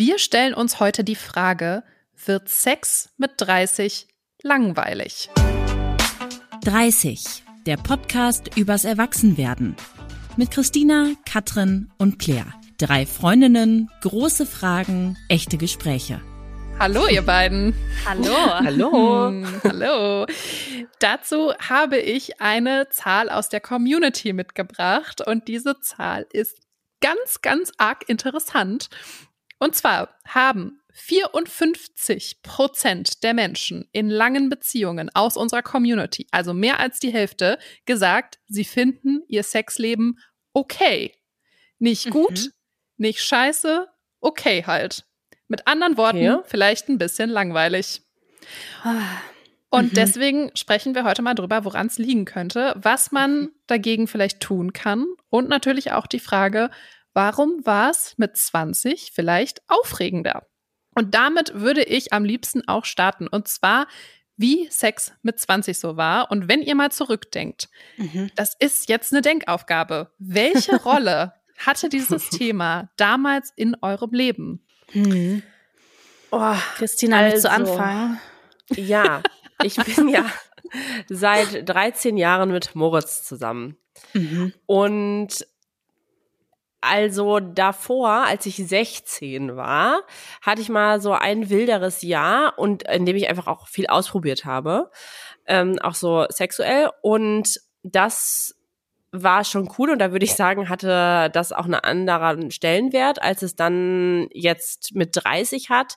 Wir stellen uns heute die Frage, wird Sex mit 30 langweilig? 30, der Podcast übers Erwachsenwerden. Mit Christina, Katrin und Claire. Drei Freundinnen, große Fragen, echte Gespräche. Hallo, ihr beiden. Hallo. Hallo. Hallo. Dazu habe ich eine Zahl aus der Community mitgebracht und diese Zahl ist ganz, ganz arg interessant. Und zwar haben 54 Prozent der Menschen in langen Beziehungen aus unserer Community, also mehr als die Hälfte, gesagt, sie finden ihr Sexleben okay. Nicht gut, mhm. nicht scheiße, okay halt. Mit anderen Worten, okay. vielleicht ein bisschen langweilig. Und mhm. deswegen sprechen wir heute mal drüber, woran es liegen könnte, was man mhm. dagegen vielleicht tun kann und natürlich auch die Frage, warum war es mit 20 vielleicht aufregender? Und damit würde ich am liebsten auch starten. Und zwar, wie Sex mit 20 so war. Und wenn ihr mal zurückdenkt, mhm. das ist jetzt eine Denkaufgabe. Welche Rolle hatte dieses Thema damals in eurem Leben? Hm. Oh, Christina, also, willst du also, anfangen? Ja, ich bin ja seit 13 Jahren mit Moritz zusammen. Mhm. Und also davor, als ich 16 war, hatte ich mal so ein wilderes Jahr und in dem ich einfach auch viel ausprobiert habe, ähm, auch so sexuell. Und das war schon cool und da würde ich sagen, hatte das auch einen anderen Stellenwert, als es dann jetzt mit 30 hat.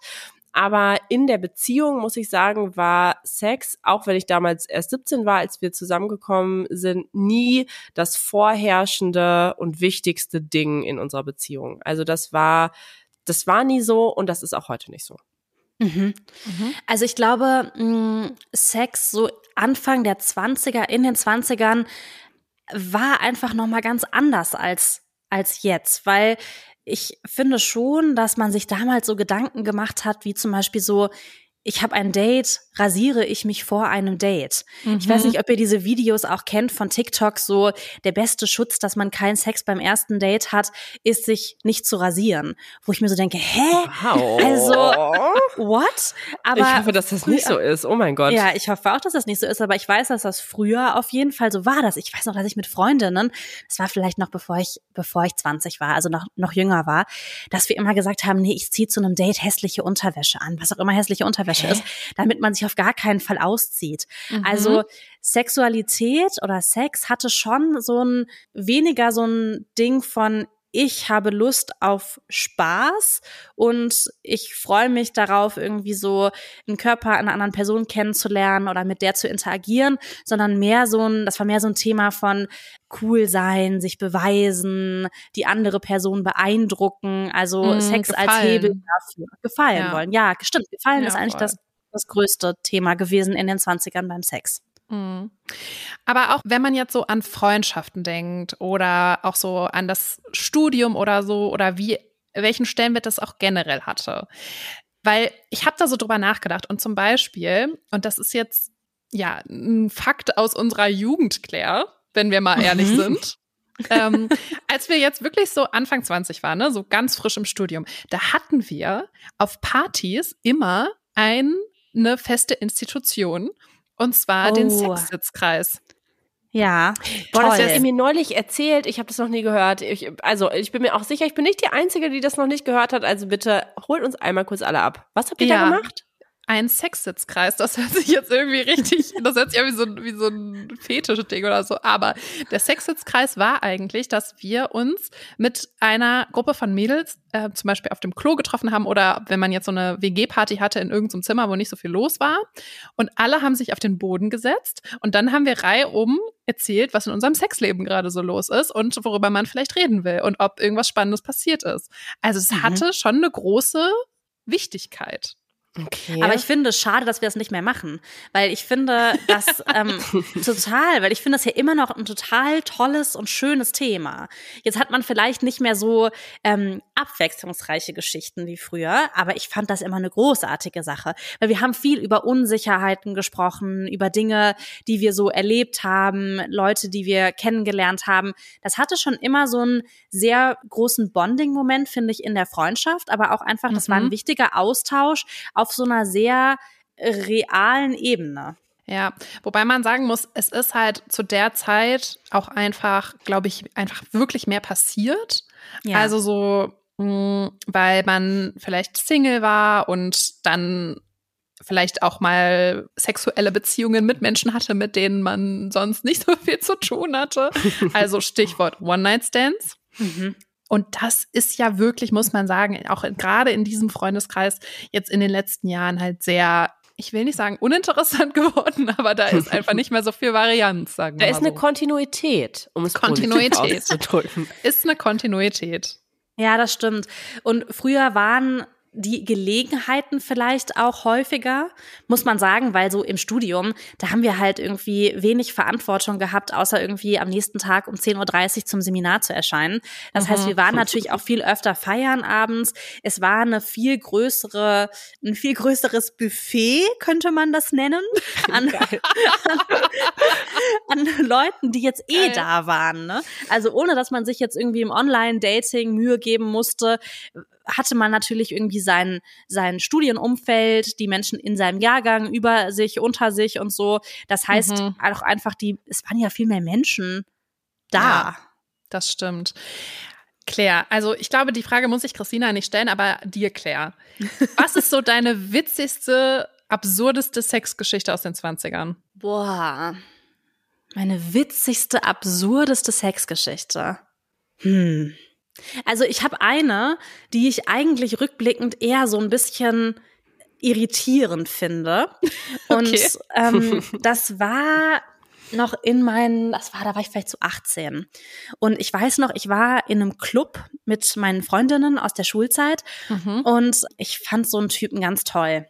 Aber in der Beziehung, muss ich sagen, war Sex, auch wenn ich damals erst 17 war, als wir zusammengekommen sind, nie das vorherrschende und wichtigste Ding in unserer Beziehung. Also das war, das war nie so und das ist auch heute nicht so. Mhm. Mhm. Also ich glaube, mh, Sex so Anfang der 20er, in den 20ern war einfach noch mal ganz anders als als jetzt, weil ich finde schon, dass man sich damals so Gedanken gemacht hat, wie zum Beispiel so, ich habe ein Date, rasiere ich mich vor einem Date. Mhm. Ich weiß mhm. nicht, ob ihr diese Videos auch kennt von TikTok, so der beste Schutz, dass man keinen Sex beim ersten Date hat, ist sich nicht zu rasieren. Wo ich mir so denke, hä? Wow. Also, what? Aber ich hoffe, dass das nicht so ist. Oh mein Gott. Ja, ich hoffe auch, dass das nicht so ist, aber ich weiß, dass das früher auf jeden Fall so war. Das. Ich weiß noch, dass ich mit Freundinnen, das war vielleicht noch bevor ich, bevor ich 20 war, also noch, noch jünger war, dass wir immer gesagt haben, nee, ich ziehe zu einem Date hässliche Unterwäsche an, was auch immer hässliche Unterwäsche Hä? ist, damit man sich sich auf gar keinen Fall auszieht. Mhm. Also Sexualität oder Sex hatte schon so ein weniger so ein Ding von ich habe Lust auf Spaß und ich freue mich darauf, irgendwie so einen Körper einer anderen Person kennenzulernen oder mit der zu interagieren, sondern mehr so ein, das war mehr so ein Thema von cool sein, sich beweisen, die andere Person beeindrucken, also mm, Sex gefallen. als Hebel dafür gefallen ja. wollen. Ja, stimmt. Gefallen ja, ist eigentlich voll. das das größte Thema gewesen in den 20ern beim Sex. Mhm. Aber auch wenn man jetzt so an Freundschaften denkt oder auch so an das Studium oder so oder wie welchen Stellenwert das auch generell hatte. Weil ich habe da so drüber nachgedacht und zum Beispiel, und das ist jetzt ja ein Fakt aus unserer Jugend, Claire, wenn wir mal ehrlich mhm. sind. ähm, als wir jetzt wirklich so Anfang 20 waren, ne, so ganz frisch im Studium, da hatten wir auf Partys immer ein eine feste Institution und zwar oh. den Sexsitzkreis. Ja, Boah, toll. das hast du mir neulich erzählt. Ich habe das noch nie gehört. Ich, also ich bin mir auch sicher, ich bin nicht die Einzige, die das noch nicht gehört hat. Also bitte holt uns einmal kurz alle ab. Was habt ihr ja. da gemacht? Ein Sexsitzkreis. Das hört sich jetzt irgendwie richtig, das hört sich ja wie so, wie so ein Fetisch-Ding oder so. Aber der Sexsitzkreis war eigentlich, dass wir uns mit einer Gruppe von Mädels äh, zum Beispiel auf dem Klo getroffen haben oder wenn man jetzt so eine WG-Party hatte in irgendeinem Zimmer, wo nicht so viel los war. Und alle haben sich auf den Boden gesetzt und dann haben wir reihum erzählt, was in unserem Sexleben gerade so los ist und worüber man vielleicht reden will und ob irgendwas Spannendes passiert ist. Also es mhm. hatte schon eine große Wichtigkeit. Okay. Aber ich finde es schade, dass wir das nicht mehr machen, weil ich finde das ähm, total, weil ich finde das ja immer noch ein total tolles und schönes Thema. Jetzt hat man vielleicht nicht mehr so ähm, abwechslungsreiche Geschichten wie früher, aber ich fand das immer eine großartige Sache, weil wir haben viel über Unsicherheiten gesprochen, über Dinge, die wir so erlebt haben, Leute, die wir kennengelernt haben. Das hatte schon immer so einen sehr großen Bonding-Moment, finde ich, in der Freundschaft, aber auch einfach, das war ein mhm. wichtiger Austausch auf so einer sehr realen Ebene. Ja, wobei man sagen muss, es ist halt zu der Zeit auch einfach, glaube ich, einfach wirklich mehr passiert. Ja. Also so, mh, mm, weil man vielleicht Single war und dann vielleicht auch mal sexuelle Beziehungen mit Menschen hatte, mit denen man sonst nicht so viel zu tun hatte. Also Stichwort One-Night-Stands. Mhm. Und das ist ja wirklich, muss man sagen, auch gerade in diesem Freundeskreis jetzt in den letzten Jahren halt sehr ich will nicht sagen uninteressant geworden, aber da ist einfach nicht mehr so viel Varianz, sagen wir Da ist so. eine Kontinuität, um es Kontinuität auszudrücken. Ist eine Kontinuität. Ja, das stimmt. Und früher waren die Gelegenheiten vielleicht auch häufiger, muss man sagen, weil so im Studium, da haben wir halt irgendwie wenig Verantwortung gehabt, außer irgendwie am nächsten Tag um 10.30 Uhr zum Seminar zu erscheinen. Das mhm. heißt, wir waren natürlich auch viel öfter feiern abends. Es war eine viel größere, ein viel größeres Buffet, könnte man das nennen, an, an, an Leuten, die jetzt eh Geil. da waren. Ne? Also ohne, dass man sich jetzt irgendwie im Online-Dating Mühe geben musste, hatte man natürlich irgendwie sein, sein Studienumfeld, die Menschen in seinem Jahrgang über sich, unter sich und so. Das heißt mhm. auch einfach die, es waren ja viel mehr Menschen da. Ja, das stimmt. Claire, also ich glaube, die Frage muss ich Christina nicht stellen, aber dir, Claire. Was ist so deine witzigste, absurdeste Sexgeschichte aus den 20ern? Boah. Meine witzigste, absurdeste Sexgeschichte. Hm. Also ich habe eine, die ich eigentlich rückblickend eher so ein bisschen irritierend finde. Und okay. ähm, das war noch in meinen, das war, da war ich vielleicht so 18. Und ich weiß noch, ich war in einem Club mit meinen Freundinnen aus der Schulzeit mhm. und ich fand so einen Typen ganz toll.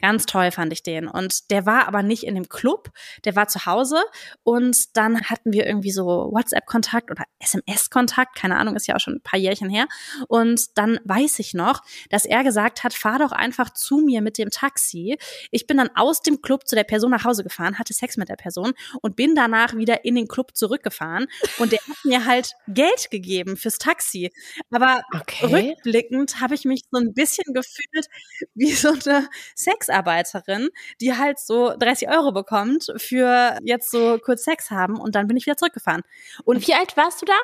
Ganz toll fand ich den. Und der war aber nicht in dem Club, der war zu Hause. Und dann hatten wir irgendwie so WhatsApp-Kontakt oder SMS-Kontakt, keine Ahnung, ist ja auch schon ein paar Jährchen her. Und dann weiß ich noch, dass er gesagt hat, fahr doch einfach zu mir mit dem Taxi. Ich bin dann aus dem Club zu der Person nach Hause gefahren, hatte Sex mit der Person und bin danach wieder in den Club zurückgefahren. Und der hat mir halt Geld gegeben fürs Taxi. Aber okay. rückblickend habe ich mich so ein bisschen gefühlt wie so eine Sexarbeiterin, die halt so 30 Euro bekommt für jetzt so kurz Sex haben und dann bin ich wieder zurückgefahren. Und wie alt warst du da?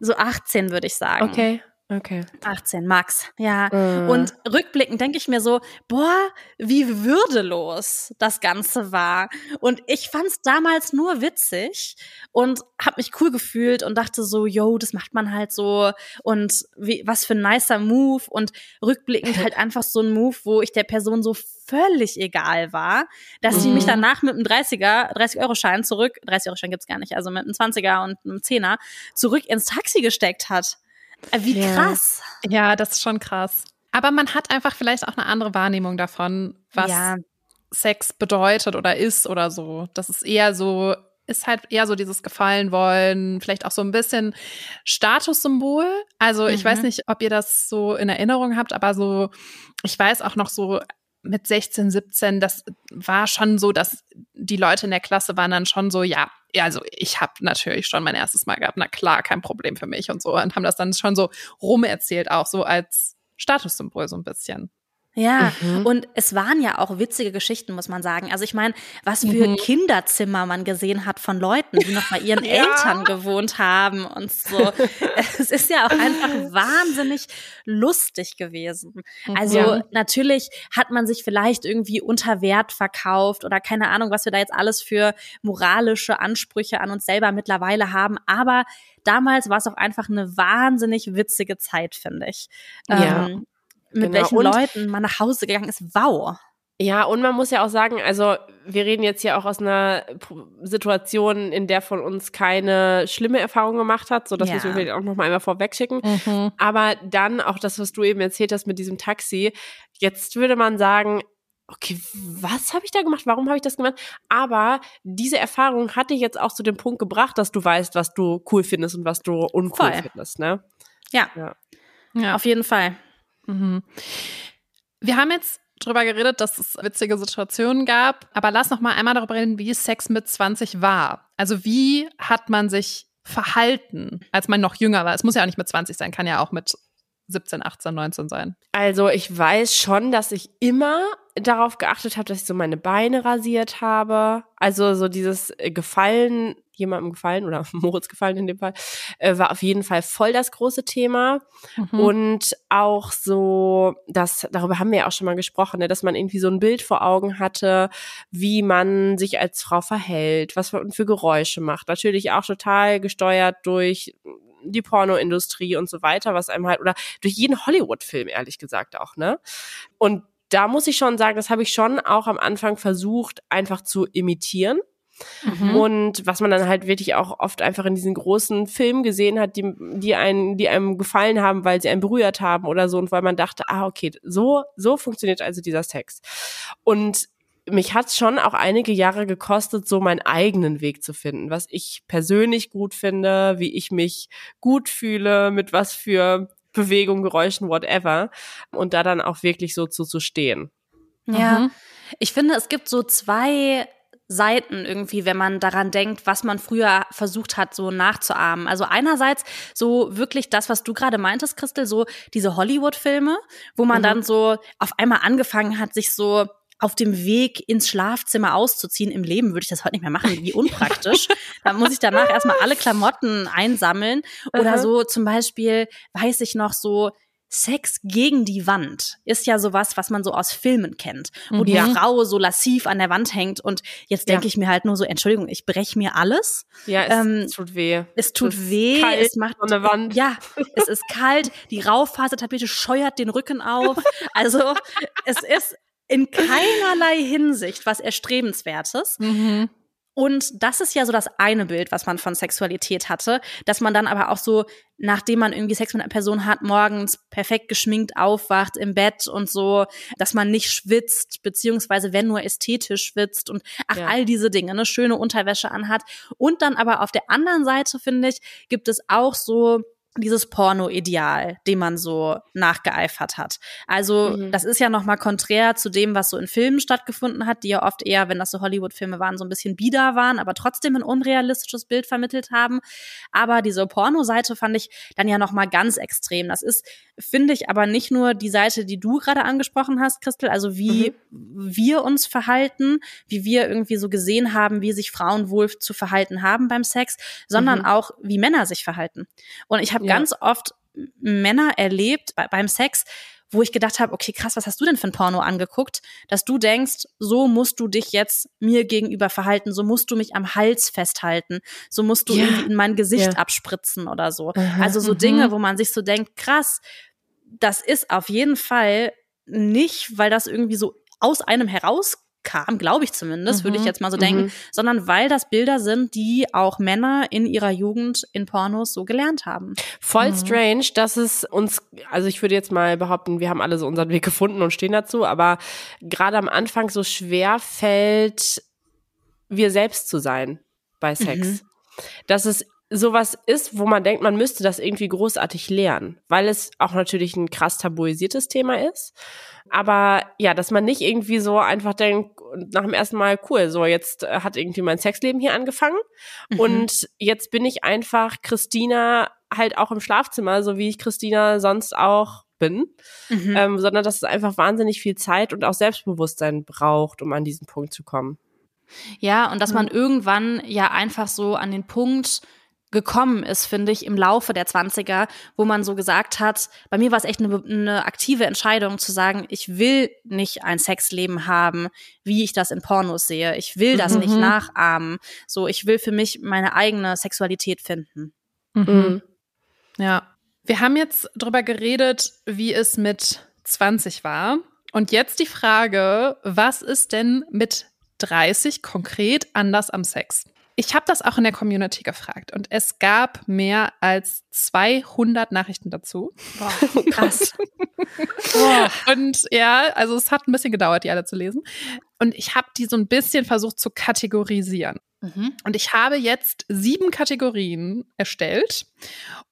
So 18 würde ich sagen. Okay. Okay. 18, Max. Ja. Äh. Und rückblickend denke ich mir so, boah, wie würdelos das Ganze war. Und ich fand es damals nur witzig und habe mich cool gefühlt und dachte so, yo, das macht man halt so und wie, was für ein nicer Move und rückblickend halt einfach so ein Move, wo ich der Person so völlig egal war, dass mhm. sie mich danach mit einem 30er, 30-Euro-Schein zurück, 30-Euro-Schein gibt's gar nicht, also mit einem 20er und einem 10er zurück ins Taxi gesteckt hat. Äh, wie krass. Ja, das ist schon krass. Aber man hat einfach vielleicht auch eine andere Wahrnehmung davon, was ja. Sex bedeutet oder ist oder so. Das ist eher so, ist halt eher so dieses Gefallen wollen, vielleicht auch so ein bisschen Statussymbol. Also ich mhm. weiß nicht, ob ihr das so in Erinnerung habt, aber so, ich weiß auch noch so mit 16, 17, das war schon so, dass die Leute in der Klasse waren dann schon so, ja, also ich habe natürlich schon mein erstes Mal gehabt, na klar, kein Problem für mich und so und haben das dann schon so rumerzählt, auch so als Statussymbol so ein bisschen. Ja, mhm. und es waren ja auch witzige Geschichten, muss man sagen. Also ich meine, was für mhm. Kinderzimmer man gesehen hat von Leuten, die noch bei ihren ja. Eltern gewohnt haben und so. es ist ja auch einfach wahnsinnig lustig gewesen. Also ja. natürlich hat man sich vielleicht irgendwie unter Wert verkauft oder keine Ahnung, was wir da jetzt alles für moralische Ansprüche an uns selber mittlerweile haben. Aber damals war es auch einfach eine wahnsinnig witzige Zeit, finde ich. Ja. Ähm, mit genau. welchen und, Leuten man nach Hause gegangen ist. Wow. Ja, und man muss ja auch sagen, also wir reden jetzt hier auch aus einer Situation, in der von uns keine schlimme Erfahrung gemacht hat, so das ja. müssen wir auch noch mal einmal vorwegschicken. Mhm. Aber dann auch das, was du eben erzählt hast mit diesem Taxi, jetzt würde man sagen, okay, was habe ich da gemacht? Warum habe ich das gemacht? Aber diese Erfahrung hatte ich jetzt auch zu dem Punkt gebracht, dass du weißt, was du cool findest und was du uncool Voll. findest, ne? Ja, Ja. Ja. auf jeden Fall. Mhm. Wir haben jetzt drüber geredet, dass es witzige Situationen gab, aber lass noch mal einmal darüber reden, wie Sex mit 20 war. Also wie hat man sich verhalten, als man noch jünger war? Es muss ja auch nicht mit 20 sein, kann ja auch mit 17, 18, 19 sein. Also ich weiß schon, dass ich immer darauf geachtet habe, dass ich so meine Beine rasiert habe. Also so dieses äh, Gefallen, jemandem gefallen oder Moritz gefallen in dem Fall, äh, war auf jeden Fall voll das große Thema. Mhm. Und auch so, das, darüber haben wir ja auch schon mal gesprochen, ne, dass man irgendwie so ein Bild vor Augen hatte, wie man sich als Frau verhält, was man für Geräusche macht. Natürlich auch total gesteuert durch die Pornoindustrie und so weiter, was einem halt, oder durch jeden Hollywood-Film, ehrlich gesagt auch, ne? Und da muss ich schon sagen, das habe ich schon auch am Anfang versucht, einfach zu imitieren. Mhm. Und was man dann halt wirklich auch oft einfach in diesen großen Filmen gesehen hat, die, die einen, die einem gefallen haben, weil sie einen berührt haben oder so und weil man dachte, ah, okay, so, so funktioniert also dieser Sex. Und mich hat's schon auch einige Jahre gekostet, so meinen eigenen Weg zu finden, was ich persönlich gut finde, wie ich mich gut fühle, mit was für Bewegung, Geräuschen, whatever. Und da dann auch wirklich so zu, zu stehen. Ja. Mhm. Ich finde, es gibt so zwei Seiten irgendwie, wenn man daran denkt, was man früher versucht hat, so nachzuahmen. Also einerseits so wirklich das, was du gerade meintest, Christel, so diese Hollywood-Filme, wo man Mhm. dann so auf einmal angefangen hat, sich so auf dem Weg ins Schlafzimmer auszuziehen. Im Leben würde ich das heute nicht mehr machen, wie unpraktisch. Dann muss ich danach erstmal alle Klamotten einsammeln. Oder so zum Beispiel, weiß ich noch, so Sex gegen die Wand ist ja sowas, was man so aus Filmen kennt, wo die Mhm. Frau so lassiv an der Wand hängt und jetzt denke Ja. ich mir halt nur so, Entschuldigung, ich breche mir alles. Ja, es Ähm, tut weh. Es tut Es weh, kalt es macht an der Wand. Ja, es ist kalt, die Raufasertapete scheuert den Rücken auf. Also, es ist in keinerlei Hinsicht was erstrebenswertes. Mhm. Und das ist ja so das eine Bild, was man von Sexualität hatte, dass man dann aber auch so, nachdem man irgendwie Sex mit einer Person hat, morgens perfekt geschminkt aufwacht im Bett und so, dass man nicht schwitzt, beziehungsweise wenn nur ästhetisch schwitzt und ach, Ja. all diese Dinge, eine schöne Unterwäsche anhat. Und dann aber auf der anderen Seite, finde ich, gibt es auch so dieses Porno-Ideal, dem man so nachgeeifert hat. Also Mhm. das ist ja nochmal konträr zu dem, was so in Filmen stattgefunden hat, die ja oft eher, wenn das so Hollywood-Filme waren, so ein bisschen bieder waren, aber trotzdem ein unrealistisches Bild vermittelt haben. Aber diese Porno-Seite fand ich dann ja nochmal ganz extrem. Das ist, finde ich, aber nicht nur die Seite, die du gerade angesprochen hast, Christel, also wie wir uns verhalten, wie wir irgendwie so gesehen haben, wie sich Frauen wohl zu verhalten haben beim Sex, sondern Mhm. auch, wie Männer sich verhalten. Und ich habe Ja. ganz oft Männer erlebt bei, beim Sex, wo ich gedacht habe, okay, krass, was hast du denn für ein Porno angeguckt, dass du denkst, so musst du dich jetzt mir gegenüber verhalten, so musst du mich am Hals festhalten, so musst du Ja. irgendwie in mein Gesicht Ja. abspritzen oder so. Aha. Also so Mhm. Dinge, wo man sich so denkt, krass, das ist auf jeden Fall nicht, weil das irgendwie so aus einem herauskam, glaube ich zumindest, würde ich Mhm. jetzt mal so denken, Mhm. sondern weil das Bilder sind, die auch Männer in ihrer Jugend in Pornos so gelernt haben. Voll Mhm. strange, dass es uns, also ich würde jetzt mal behaupten, wir haben alle so unseren Weg gefunden und stehen dazu, aber gerade am Anfang so schwer fällt, wir selbst zu sein bei Sex. Mhm. Dass es sowas ist, wo man denkt, man müsste das irgendwie großartig lernen, weil es auch natürlich ein krass tabuisiertes Thema ist. Aber ja, dass man nicht irgendwie so einfach denkt, nach dem ersten Mal, cool, so jetzt äh, hat irgendwie mein Sexleben hier angefangen Mhm. und jetzt bin ich einfach Christina halt auch im Schlafzimmer, so wie ich Christina sonst auch bin, Mhm. ähm, sondern dass es einfach wahnsinnig viel Zeit und auch Selbstbewusstsein braucht, um an diesen Punkt zu kommen. Ja, und dass man irgendwann ja einfach so an den Punkt gekommen ist, finde ich, im Laufe der 20er, wo man so gesagt hat, bei mir war es echt eine, eine aktive Entscheidung zu sagen, ich will nicht ein Sexleben haben, wie ich das in Pornos sehe. Ich will das Mhm. nicht nachahmen. So, ich will für mich meine eigene Sexualität finden. Mhm. Ja. Wir haben jetzt drüber geredet, wie es mit 20 war. Und jetzt die Frage, was ist denn mit 30 konkret anders am Sex? Ich habe das auch in der Community gefragt und es gab mehr als 200 Nachrichten dazu. Boah, krass. Und ja, also es hat ein bisschen gedauert, die alle zu lesen. Und ich habe die so ein bisschen versucht zu kategorisieren. Mhm. Und ich habe jetzt sieben Kategorien erstellt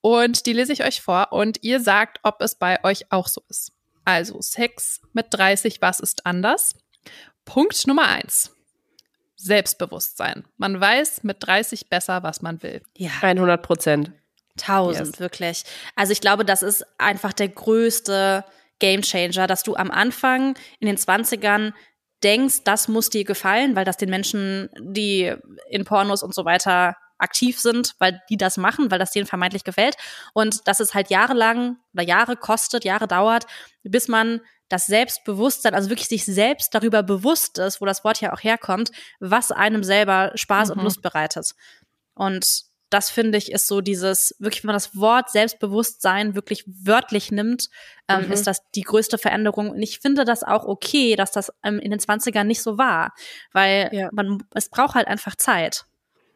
und die lese ich euch vor und ihr sagt, ob es bei euch auch so ist. Also Sex mit 30, was ist anders? Punkt Nummer eins. Selbstbewusstsein. Man weiß mit 30 besser, was man will. Ja, 100 Prozent. tausend, Yes. wirklich. Also ich glaube, das ist einfach der größte Gamechanger, dass du am Anfang in den 20ern denkst, das muss dir gefallen, weil das den Menschen, die in Pornos und so weiter aktiv sind, weil die das machen, weil das denen vermeintlich gefällt. Und dass es halt jahrelang oder Jahre kostet, Jahre dauert, bis man das Selbstbewusstsein, also wirklich sich selbst darüber bewusst ist, wo das Wort ja auch herkommt, was einem selber Spaß und Mhm. Lust bereitet. Und das finde ich ist so dieses, wirklich, wenn man das Wort Selbstbewusstsein wirklich wörtlich nimmt, ähm, Mhm. ist das die größte Veränderung. Und ich finde das auch okay, dass das ähm, in den 20ern nicht so war, weil Ja. man, es braucht halt einfach Zeit.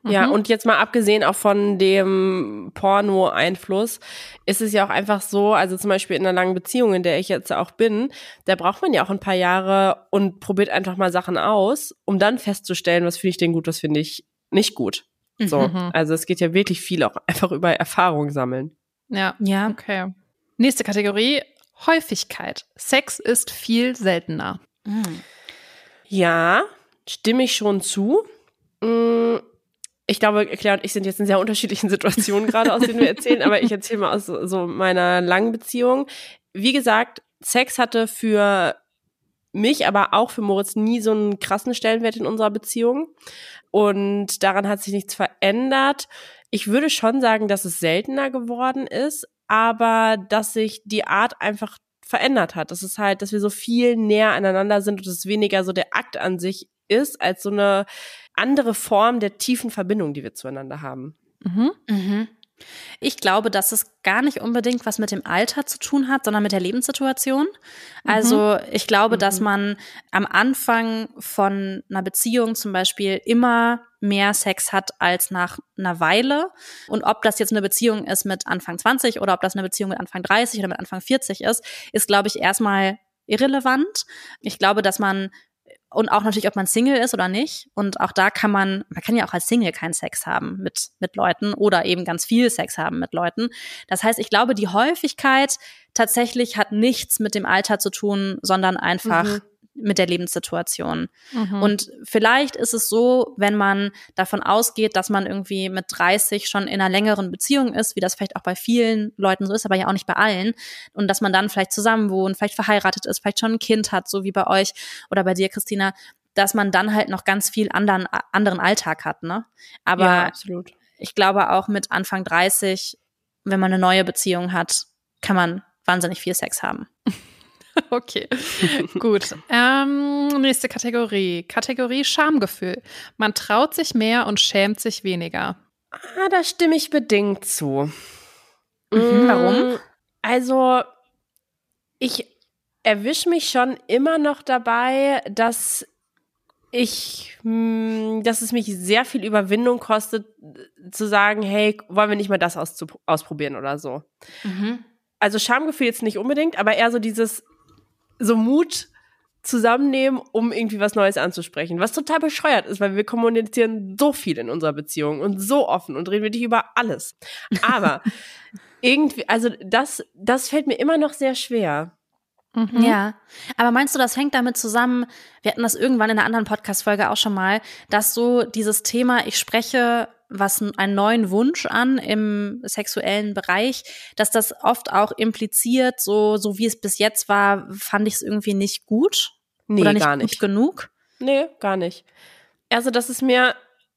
Ja, Mhm. und jetzt mal abgesehen auch von dem Porno-Einfluss, ist es ja auch einfach so, also zum Beispiel in einer langen Beziehung, in der ich jetzt auch bin, da braucht man ja auch ein paar Jahre und probiert einfach mal Sachen aus, um dann festzustellen, was finde ich denn gut, was finde ich nicht gut. So, Mhm. also es geht ja wirklich viel auch einfach über Erfahrung sammeln. Ja, Ja. okay. Nächste Kategorie. Häufigkeit. Sex ist viel seltener. Mhm. Ja, stimme ich schon zu. Ich glaube, Claire und ich sind jetzt in sehr unterschiedlichen Situationen gerade, aus denen wir erzählen, aber ich erzähle mal aus so meiner langen Beziehung. Wie gesagt, Sex hatte für mich, aber auch für Moritz nie so einen krassen Stellenwert in unserer Beziehung. Und daran hat sich nichts verändert. Ich würde schon sagen, dass es seltener geworden ist, aber dass sich die Art einfach verändert hat. Das ist halt, dass wir so viel näher aneinander sind und es weniger so der Akt an sich ist, als so eine andere Form der tiefen Verbindung, die wir zueinander haben. Mhm. Mhm. Ich glaube, dass es gar nicht unbedingt was mit dem Alter zu tun hat, sondern mit der Lebenssituation. Also ich glaube, dass Mhm. man am Anfang von einer Beziehung zum Beispiel immer mehr Sex hat als nach einer Weile. Und ob das jetzt eine Beziehung ist mit Anfang 20 oder ob das eine Beziehung mit Anfang 30 oder mit Anfang 40 ist, ist, glaube ich, erstmal irrelevant. Ich glaube, dass man und auch natürlich, ob man Single ist oder nicht. Und auch da kann man, man kann ja auch als Single keinen Sex haben mit, mit Leuten oder eben ganz viel Sex haben mit Leuten. Das heißt, ich glaube, die Häufigkeit tatsächlich hat nichts mit dem Alter zu tun, sondern einfach Mhm. Mit der Lebenssituation. Mhm. Und vielleicht ist es so, wenn man davon ausgeht, dass man irgendwie mit 30 schon in einer längeren Beziehung ist, wie das vielleicht auch bei vielen Leuten so ist, aber ja auch nicht bei allen, und dass man dann vielleicht zusammen wohnt, vielleicht verheiratet ist, vielleicht schon ein Kind hat, so wie bei euch oder bei dir, Christina, dass man dann halt noch ganz viel anderen, anderen Alltag hat, ne? Aber ja, ich glaube auch mit Anfang 30, wenn man eine neue Beziehung hat, kann man wahnsinnig viel Sex haben. Okay, gut. Ähm, nächste Kategorie. Kategorie Schamgefühl. Man traut sich mehr und schämt sich weniger. Ah, da stimme ich bedingt zu. Mhm, Mm, warum? Also, ich erwische mich schon immer noch dabei, dass ich, mm, dass es mich sehr viel Überwindung kostet, zu sagen, hey, wollen wir nicht mal das auszupro- ausprobieren oder so. Also Schamgefühl jetzt nicht unbedingt, aber eher so dieses, so Mut zusammennehmen, um irgendwie was Neues anzusprechen. Was total bescheuert ist, weil wir kommunizieren so viel in unserer Beziehung und so offen und reden wirklich über alles. Aber irgendwie, also das, das fällt mir immer noch sehr schwer. Mhm. Ja, aber meinst du, das hängt damit zusammen, wir hatten das irgendwann in einer anderen Podcast-Folge auch schon mal, dass so dieses Thema, ich spreche was einen neuen Wunsch an im sexuellen Bereich, dass das oft auch impliziert, so, so wie es bis jetzt war, fand ich es irgendwie nicht gut Nee, oder nicht gar gut nicht. genug. Nee, gar nicht. Also, das ist mir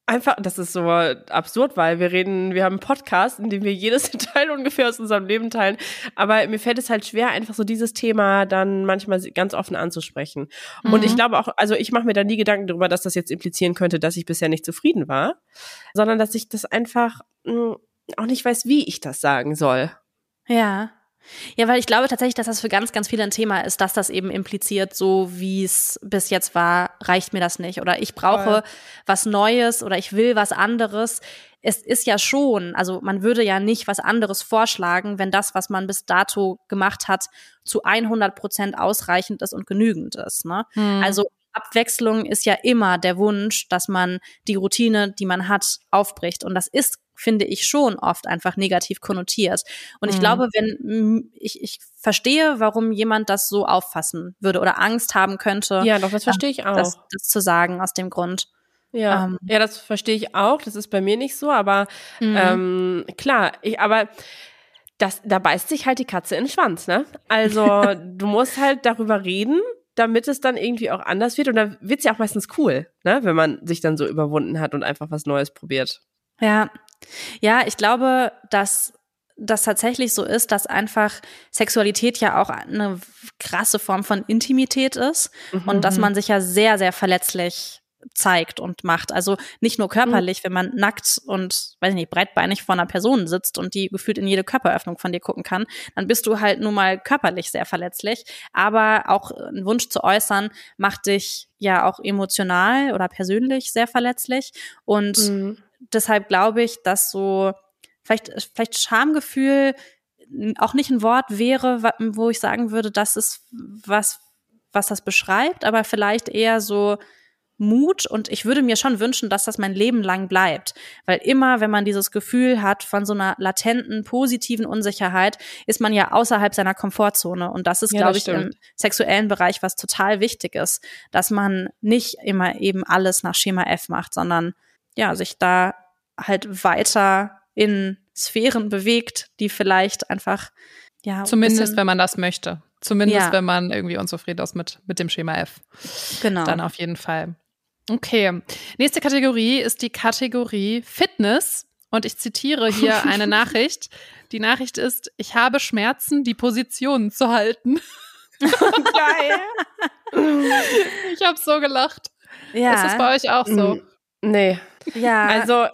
einfach, das ist so absurd, weil wir reden, wir haben einen Podcast, in dem wir jedes Detail ungefähr aus unserem Leben teilen. Aber mir fällt es halt schwer, einfach so dieses Thema dann manchmal ganz offen anzusprechen. Und Mhm. ich glaube auch, also ich mache mir da nie Gedanken darüber, dass das jetzt implizieren könnte, dass ich bisher nicht zufrieden war, sondern dass ich das einfach mh, auch nicht weiß, wie ich das sagen soll. Ja. Ja, weil ich glaube tatsächlich, dass das für ganz, ganz viele ein Thema ist, dass das eben impliziert, so wie es bis jetzt war, reicht mir das nicht. Oder ich brauche Voll. was Neues oder ich will was anderes. Es ist ja schon, also man würde ja nicht was anderes vorschlagen, wenn das, was man bis dato gemacht hat, zu 100 Prozent ausreichend ist und genügend ist. Ne? Hm. Also Abwechslung ist ja immer der Wunsch, dass man die Routine, die man hat, aufbricht. Und das ist finde ich schon oft einfach negativ konnotiert. Und ich mhm. glaube, wenn ich, ich verstehe, warum jemand das so auffassen würde oder Angst haben könnte. Ja, doch, das verstehe ich auch. Das, das zu sagen aus dem Grund. Ja, ähm. ja, das verstehe ich auch. Das ist bei mir nicht so, aber mhm. ähm, klar, ich, aber das, da beißt sich halt die Katze in den Schwanz, ne? Also du musst halt darüber reden, damit es dann irgendwie auch anders wird. Und da wird es ja auch meistens cool, ne? Wenn man sich dann so überwunden hat und einfach was Neues probiert. Ja, ja, ich glaube, dass das tatsächlich so ist, dass einfach Sexualität ja auch eine krasse Form von Intimität ist mhm. und dass man sich ja sehr, sehr verletzlich zeigt und macht. Also nicht nur körperlich, mhm. wenn man nackt und, weiß ich nicht, breitbeinig vor einer Person sitzt und die gefühlt in jede Körperöffnung von dir gucken kann, dann bist du halt nun mal körperlich sehr verletzlich. Aber auch ein Wunsch zu äußern macht dich ja auch emotional oder persönlich sehr verletzlich. Und mhm deshalb glaube ich, dass so vielleicht, vielleicht Schamgefühl auch nicht ein Wort wäre, wo ich sagen würde, das ist was, was das beschreibt, aber vielleicht eher so Mut und ich würde mir schon wünschen, dass das mein Leben lang bleibt, weil immer, wenn man dieses Gefühl hat von so einer latenten, positiven Unsicherheit, ist man ja außerhalb seiner Komfortzone. Und das ist, ja, glaube ich, im sexuellen Bereich was total wichtig ist, dass man nicht immer eben alles nach Schema F macht, sondern ja, sich da halt weiter in Sphären bewegt, die vielleicht einfach, ja. Zumindest, wenn man das möchte. Zumindest, ja. wenn man irgendwie unzufrieden ist mit, mit dem Schema F. Genau. Dann auf jeden Fall. Okay. Nächste Kategorie ist die Kategorie Fitness. Und ich zitiere hier eine Nachricht. Die Nachricht ist, ich habe Schmerzen, die Positionen zu halten. Geil. ich habe so gelacht. Ja. Ist das bei euch auch so? Nee. Ja. Also,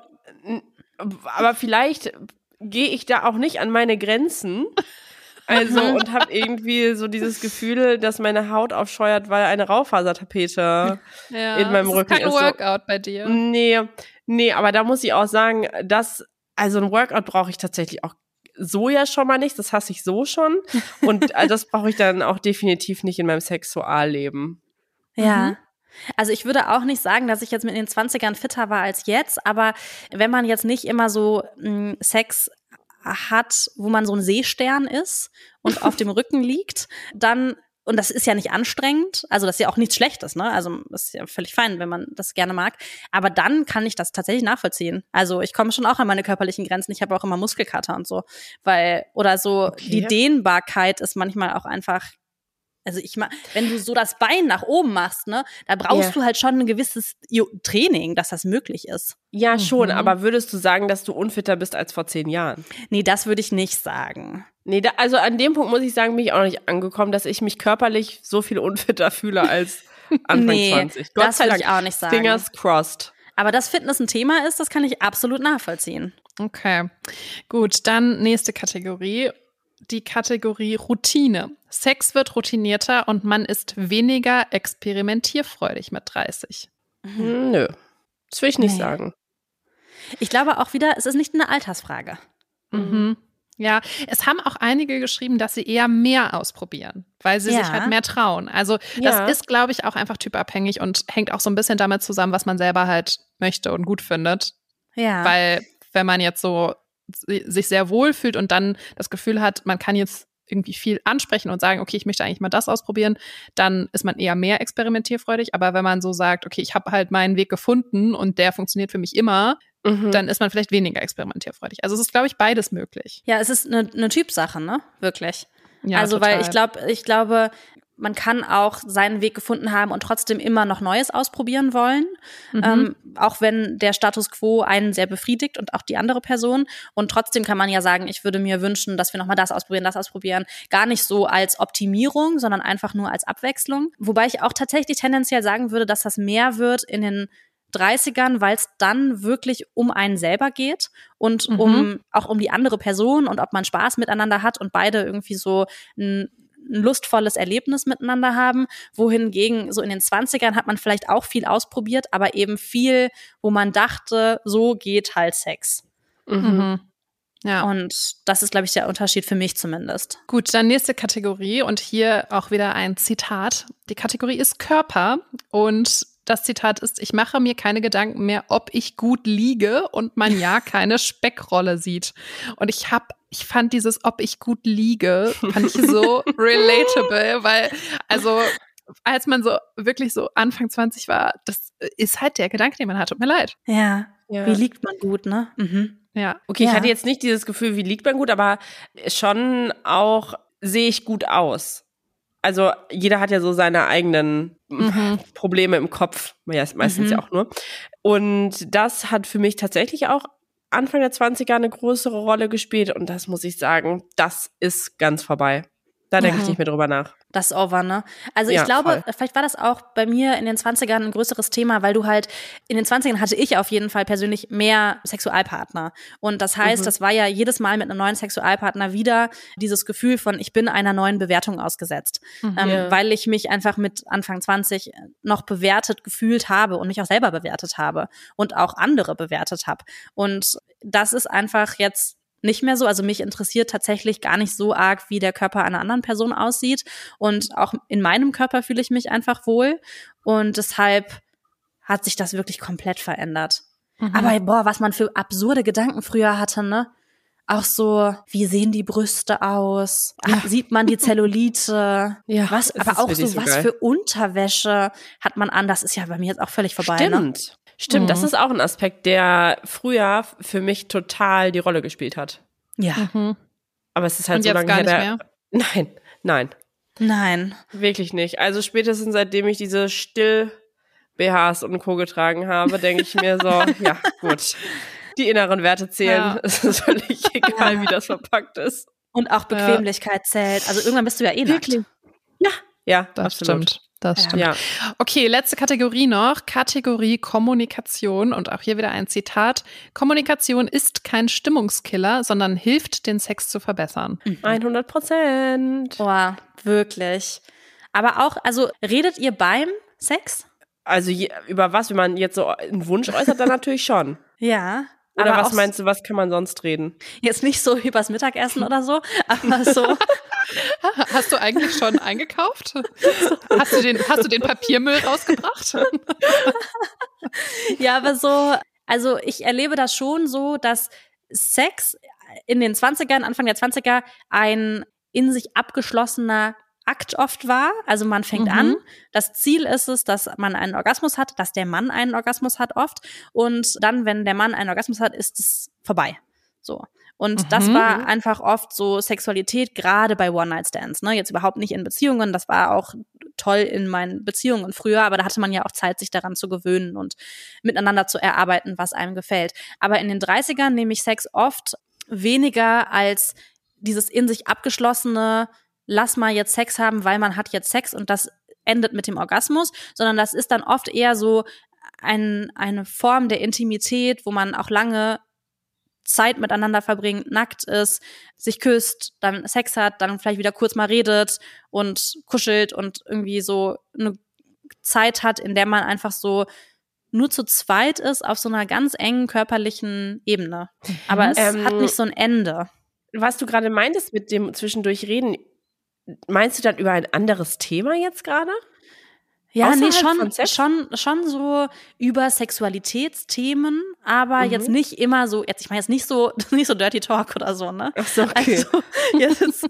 aber vielleicht gehe ich da auch nicht an meine Grenzen. Also und habe irgendwie so dieses Gefühl, dass meine Haut aufscheuert, weil eine Raufasertapete ja, in meinem Rücken ist. Kein Workout so. bei dir. Nee, nee, aber da muss ich auch sagen, dass also ein Workout brauche ich tatsächlich auch so ja schon mal nicht, das hasse ich so schon und also das brauche ich dann auch definitiv nicht in meinem Sexualleben. Ja. Mhm. Also ich würde auch nicht sagen, dass ich jetzt mit den 20ern fitter war als jetzt, aber wenn man jetzt nicht immer so mh, hm, Sex hat, wo man so ein Seestern ist und auf dem Rücken liegt, dann und das ist ja nicht anstrengend, also das ist ja auch nichts Schlechtes, ne? Also das ist ja völlig fein, wenn man das gerne mag. Aber dann kann ich das tatsächlich nachvollziehen. Also ich komme schon auch an meine körperlichen Grenzen. Ich habe auch immer Muskelkater und so, weil oder so okay. die Dehnbarkeit ist manchmal auch einfach also ich mach, wenn du so das Bein nach oben machst, ne, da brauchst ja. du halt schon ein gewisses Training, dass das möglich ist. Ja, schon, mhm. aber würdest du sagen, dass du unfitter bist als vor zehn Jahren? Nee, das würde ich nicht sagen. Nee, da, also an dem Punkt muss ich sagen, bin ich auch noch nicht angekommen, dass ich mich körperlich so viel unfitter fühle als Anfang nee, 20. Gott das würde ich auch nicht sagen. Fingers crossed. Aber dass Fitness ein Thema ist, das kann ich absolut nachvollziehen. Okay, gut, dann nächste Kategorie die Kategorie Routine. Sex wird routinierter und man ist weniger experimentierfreudig mit 30. Mhm. Nö, das will ich nicht nee. sagen. Ich glaube auch wieder, es ist nicht eine Altersfrage. Mhm. Ja, es haben auch einige geschrieben, dass sie eher mehr ausprobieren, weil sie ja. sich halt mehr trauen. Also das ja. ist, glaube ich, auch einfach typabhängig und hängt auch so ein bisschen damit zusammen, was man selber halt möchte und gut findet. Ja. Weil wenn man jetzt so sich sehr wohl fühlt und dann das Gefühl hat, man kann jetzt irgendwie viel ansprechen und sagen, okay, ich möchte eigentlich mal das ausprobieren, dann ist man eher mehr experimentierfreudig. Aber wenn man so sagt, okay, ich habe halt meinen Weg gefunden und der funktioniert für mich immer, mhm. dann ist man vielleicht weniger experimentierfreudig. Also es ist, glaube ich, beides möglich. Ja, es ist eine, eine Typsache, ne? Wirklich. Ja, also, total. weil ich glaube, ich glaube, man kann auch seinen Weg gefunden haben und trotzdem immer noch Neues ausprobieren wollen, mhm. ähm, auch wenn der Status quo einen sehr befriedigt und auch die andere Person. Und trotzdem kann man ja sagen, ich würde mir wünschen, dass wir nochmal das ausprobieren, das ausprobieren. Gar nicht so als Optimierung, sondern einfach nur als Abwechslung. Wobei ich auch tatsächlich tendenziell sagen würde, dass das mehr wird in den 30ern, weil es dann wirklich um einen selber geht und Mhm. um auch um die andere Person und ob man Spaß miteinander hat und beide irgendwie so ein ein lustvolles Erlebnis miteinander haben, wohingegen so in den 20ern hat man vielleicht auch viel ausprobiert, aber eben viel, wo man dachte, so geht halt Sex. Mhm. Ja. Und das ist, glaube ich, der Unterschied für mich zumindest. Gut, dann nächste Kategorie und hier auch wieder ein Zitat. Die Kategorie ist Körper und das Zitat ist, ich mache mir keine Gedanken mehr, ob ich gut liege und man ja keine Speckrolle sieht. Und ich habe, ich fand dieses, ob ich gut liege, fand ich so relatable, weil, also, als man so wirklich so Anfang 20 war, das ist halt der Gedanke, den man hat. Tut mir leid. Ja. Ja. Wie liegt man gut, ne? Mhm. Ja. Okay, Ja. ich hatte jetzt nicht dieses Gefühl, wie liegt man gut, aber schon auch sehe ich gut aus. Also jeder hat ja so seine eigenen Mhm. Probleme im Kopf, meistens Mhm. ja auch nur. Und das hat für mich tatsächlich auch Anfang der 20er eine größere Rolle gespielt und das muss ich sagen, das ist ganz vorbei. Da denke ich Mhm. nicht mehr drüber nach. Das ist over, ne? Also Ja, ich glaube, voll. vielleicht war das auch bei mir in den 20ern ein größeres Thema, weil du halt, in den 20ern hatte ich auf jeden Fall persönlich mehr Sexualpartner. Und das heißt, Mhm. das war ja jedes Mal mit einem neuen Sexualpartner wieder dieses Gefühl von, ich bin einer neuen Bewertung ausgesetzt. Mhm. Ähm. Weil ich mich einfach mit Anfang 20 noch bewertet gefühlt habe und mich auch selber bewertet habe und auch andere bewertet habe. Und das ist einfach jetzt nicht mehr so. Also mich interessiert tatsächlich gar nicht so arg, wie der Körper einer anderen Person aussieht. Und auch in meinem Körper fühle ich mich einfach wohl. Und deshalb hat sich das wirklich komplett verändert. Mhm. Aber boah, was man für absurde Gedanken früher hatte, ne? Auch so, wie sehen die Brüste aus? Ja. Sieht man die Zellulite? Ja, was, aber auch so, so was für Unterwäsche hat man an? Das ist ja bei mir jetzt auch völlig vorbei. Ne? Stimmt. Stimmt, das Mhm. ist auch ein Aspekt, der früher für mich total die Rolle gespielt hat. Ja. Mhm. Aber es ist halt Und so lange gar her. nicht mehr? der- Nein, nein, Nein. wirklich nicht. Also spätestens seitdem ich diese Still BHs und Co. getragen habe, denke ich mir so, ja, gut. Die inneren Werte zählen. Ja. Es ist völlig egal, wie das verpackt ist. Und auch Bequemlichkeit zählt. Also irgendwann bist du ja eh nackt. Ja, ja, Das absolut. stimmt. Das stimmt. Ja. Okay, letzte Kategorie noch. Kategorie Kommunikation. Und auch hier wieder ein Zitat. Kommunikation ist kein Stimmungskiller, sondern hilft, den Sex zu verbessern. 100 Prozent. Boah, wirklich. Aber auch, also redet ihr beim Sex? Also je, über was, wenn man jetzt so einen Wunsch äußert, dann natürlich schon. Ja. Oder aber was meinst du, was kann man sonst reden? Jetzt nicht so übers Mittagessen oder so, aber so. Hast du eigentlich schon eingekauft? Hast du den, hast du den Papiermüll rausgebracht? ja, aber so, also ich erlebe das schon so, dass Sex in den 20ern, Anfang der 20er, ein in sich abgeschlossener Akt oft war. Also man fängt Mhm. an. Das Ziel ist es, dass man einen Orgasmus hat, dass der Mann einen Orgasmus hat oft. Und dann, wenn der Mann einen Orgasmus hat, ist es vorbei. So. Und das Mhm. war einfach oft so Sexualität, gerade bei One-Night-Stands. Ne? Jetzt überhaupt nicht in Beziehungen. Das war auch toll in meinen Beziehungen früher, aber da hatte man ja auch Zeit, sich daran zu gewöhnen und miteinander zu erarbeiten, was einem gefällt. Aber in den 30ern nehme ich Sex oft weniger als dieses in sich abgeschlossene, lass mal jetzt Sex haben, weil man hat jetzt Sex und das endet mit dem Orgasmus, sondern das ist dann oft eher so ein, eine Form der Intimität, wo man auch lange Zeit miteinander verbringt, nackt ist, sich küsst, dann Sex hat, dann vielleicht wieder kurz mal redet und kuschelt und irgendwie so eine Zeit hat, in der man einfach so nur zu zweit ist auf so einer ganz engen körperlichen Ebene. Aber es Ähm, hat nicht so ein Ende. Was du gerade meintest mit dem zwischendurch reden, meinst du dann über ein anderes Thema jetzt gerade? Ja, nee, Außerhalb schon, schon, schon so über Sexualitätsthemen, aber Mhm. jetzt nicht immer so, jetzt, ich meine jetzt nicht so, nicht so Dirty Talk oder so, ne? Ach so, okay. Also, jetzt,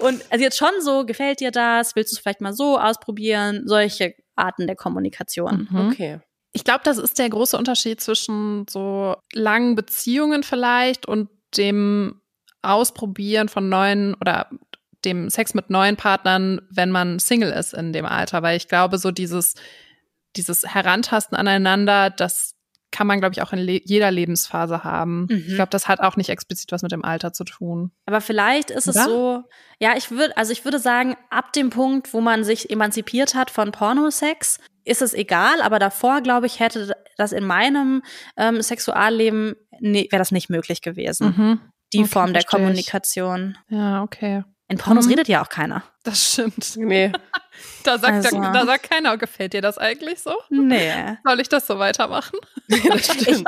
und also jetzt schon so, gefällt dir das? Willst du es vielleicht mal so ausprobieren? Solche Arten der Kommunikation. Mhm. Okay. Ich glaube, das ist der große Unterschied zwischen so langen Beziehungen vielleicht und dem Ausprobieren von neuen oder dem Sex mit neuen Partnern, wenn man Single ist in dem Alter. Weil ich glaube, so dieses, dieses Herantasten aneinander, das kann man, glaube ich, auch in le jeder Lebensphase haben. Mhm. Ich glaube, das hat auch nicht explizit was mit dem Alter zu tun. Aber vielleicht ist es Oder? so, ja, ich würde, also ich würde sagen, ab dem Punkt, wo man sich emanzipiert hat von Pornosex, ist es egal, aber davor, glaube ich, hätte das in meinem ähm, Sexualleben nee, wäre das nicht möglich gewesen. Mhm. Die Okay, Form der versteh ich. Kommunikation. Ja, okay. In Pornos Mhm. redet ja auch keiner. Das stimmt. Nee. Da sagt, Also. da, da sagt keiner, gefällt dir das eigentlich so? Nee. Soll ich das so weitermachen? das ich,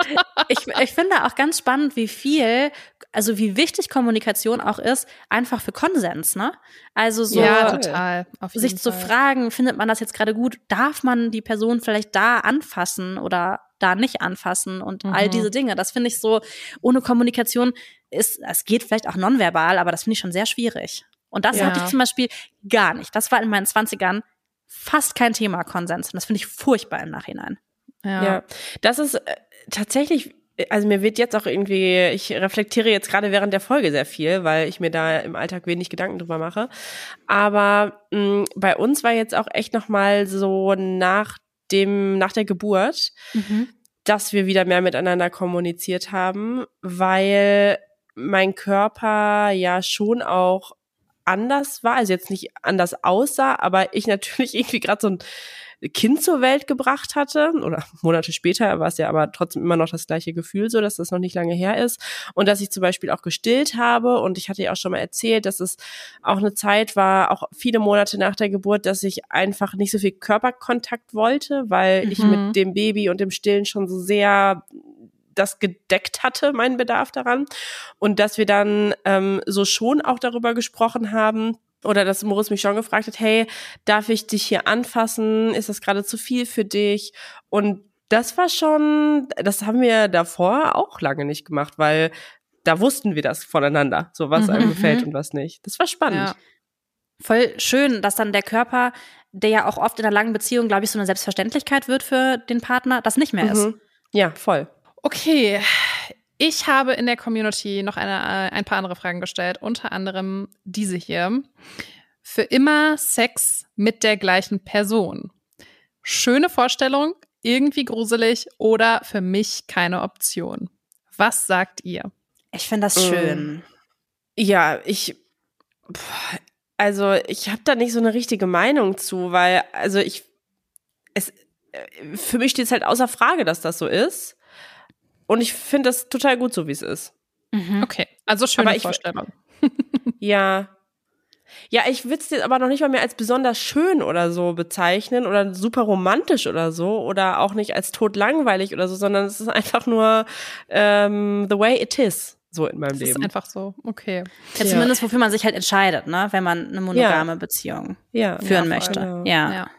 ich, ich finde auch ganz spannend, wie viel, also wie wichtig Kommunikation auch ist, einfach für Konsens, ne? Also so ja, total. Auf sich jeden zu Fall. fragen, findet man das jetzt gerade gut? Darf man die Person vielleicht da anfassen oder da nicht anfassen und all Mhm. diese Dinge? Das finde ich so, ohne Kommunikation ist, es geht vielleicht auch nonverbal, aber das finde ich schon sehr schwierig. Und das Ja. hatte ich zum Beispiel gar nicht. Das war in meinen Zwanzigern fast kein Thema Konsens. Und das finde ich furchtbar im Nachhinein. Ja. Ja, das ist äh, tatsächlich, also mir wird jetzt auch irgendwie, ich reflektiere jetzt gerade während der Folge sehr viel, weil ich mir da im Alltag wenig Gedanken drüber mache. Aber mh, bei uns war jetzt auch echt noch mal so nach dem, nach der Geburt, dass wir wieder mehr miteinander kommuniziert haben, weil mein Körper ja schon auch anders war, also jetzt nicht anders aussah, aber ich natürlich irgendwie gerade so ein Kind zur Welt gebracht hatte oder Monate später war es ja aber trotzdem immer noch das gleiche Gefühl, so dass das noch nicht lange her ist und dass ich zum Beispiel auch gestillt habe und ich hatte ja auch schon mal erzählt, dass es auch eine Zeit war, auch viele Monate nach der Geburt, dass ich einfach nicht so viel Körperkontakt wollte, weil ich Mhm. mit dem Baby und dem Stillen schon so sehr das gedeckt hatte, meinen Bedarf daran. Und dass wir dann ähm, so schon auch darüber gesprochen haben, oder dass Moritz mich schon gefragt hat, hey, darf ich dich hier anfassen? Ist das gerade zu viel für dich? Und das war schon, das haben wir davor auch lange nicht gemacht, weil da wussten wir das voneinander, so was einem Mhm. gefällt und was nicht. Das war spannend. Ja. Voll schön, dass dann der Körper, der ja auch oft in einer langen Beziehung, glaube ich, so eine Selbstverständlichkeit wird für den Partner, das nicht mehr ist. Mhm. Ja, voll. Okay, ich habe in der Community noch eine, äh, ein paar andere Fragen gestellt, unter anderem diese hier. Für immer Sex mit der gleichen Person. Schöne Vorstellung, irgendwie gruselig oder für mich keine Option. Was sagt ihr? Ich finde das Mhm. schön. Ja, ich, also ich habe da nicht so eine richtige Meinung zu, weil, also ich, es, äh, für mich steht es halt außer Frage, dass das so ist. Und ich finde das total gut so, wie es ist. Mhm. Okay, also schöne Aber ich- Vorstellung. Ja. Ja, ich würde es jetzt aber noch nicht mal mehr als besonders schön oder so bezeichnen oder super romantisch oder so oder auch nicht als totlangweilig oder so, sondern es ist einfach nur ähm, the way it is so in meinem Das ist Leben. einfach so. Okay. Ja, zumindest wofür man sich halt entscheidet, ne, wenn man eine monogame Beziehung ja, führen voll. möchte. Ja. Ja.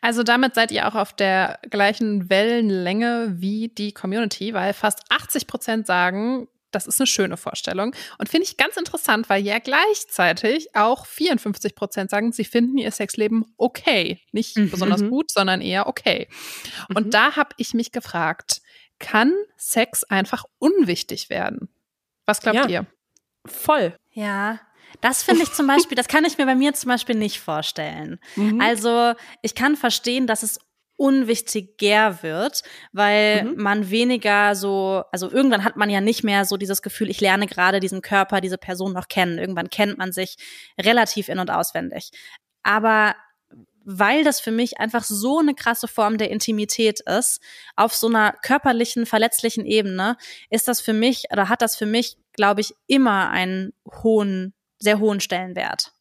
Also damit seid ihr auch auf der gleichen Wellenlänge wie die Community, weil fast 80 Prozent sagen, das ist eine schöne Vorstellung. Und finde ich ganz interessant, weil ja gleichzeitig auch 54 Prozent sagen, sie finden ihr Sexleben okay. Nicht Mhm. besonders gut, sondern eher okay. Und Mhm. da habe ich mich gefragt, kann Sex einfach unwichtig werden? Was glaubt Ja. ihr? Voll. Ja. Das finde ich zum Beispiel, das kann ich mir bei mir zum Beispiel nicht vorstellen. Mhm. Also ich kann verstehen, dass es unwichtiger wird, weil Mhm. man weniger so, also irgendwann hat man ja nicht mehr so dieses Gefühl, ich lerne gerade diesen Körper, diese Person noch kennen. Irgendwann kennt man sich relativ in- und auswendig. Aber weil das für mich einfach so eine krasse Form der Intimität ist, auf so einer körperlichen, verletzlichen Ebene, ist das für mich oder hat das für mich, glaube ich, immer einen hohen, sehr hohen Stellenwert.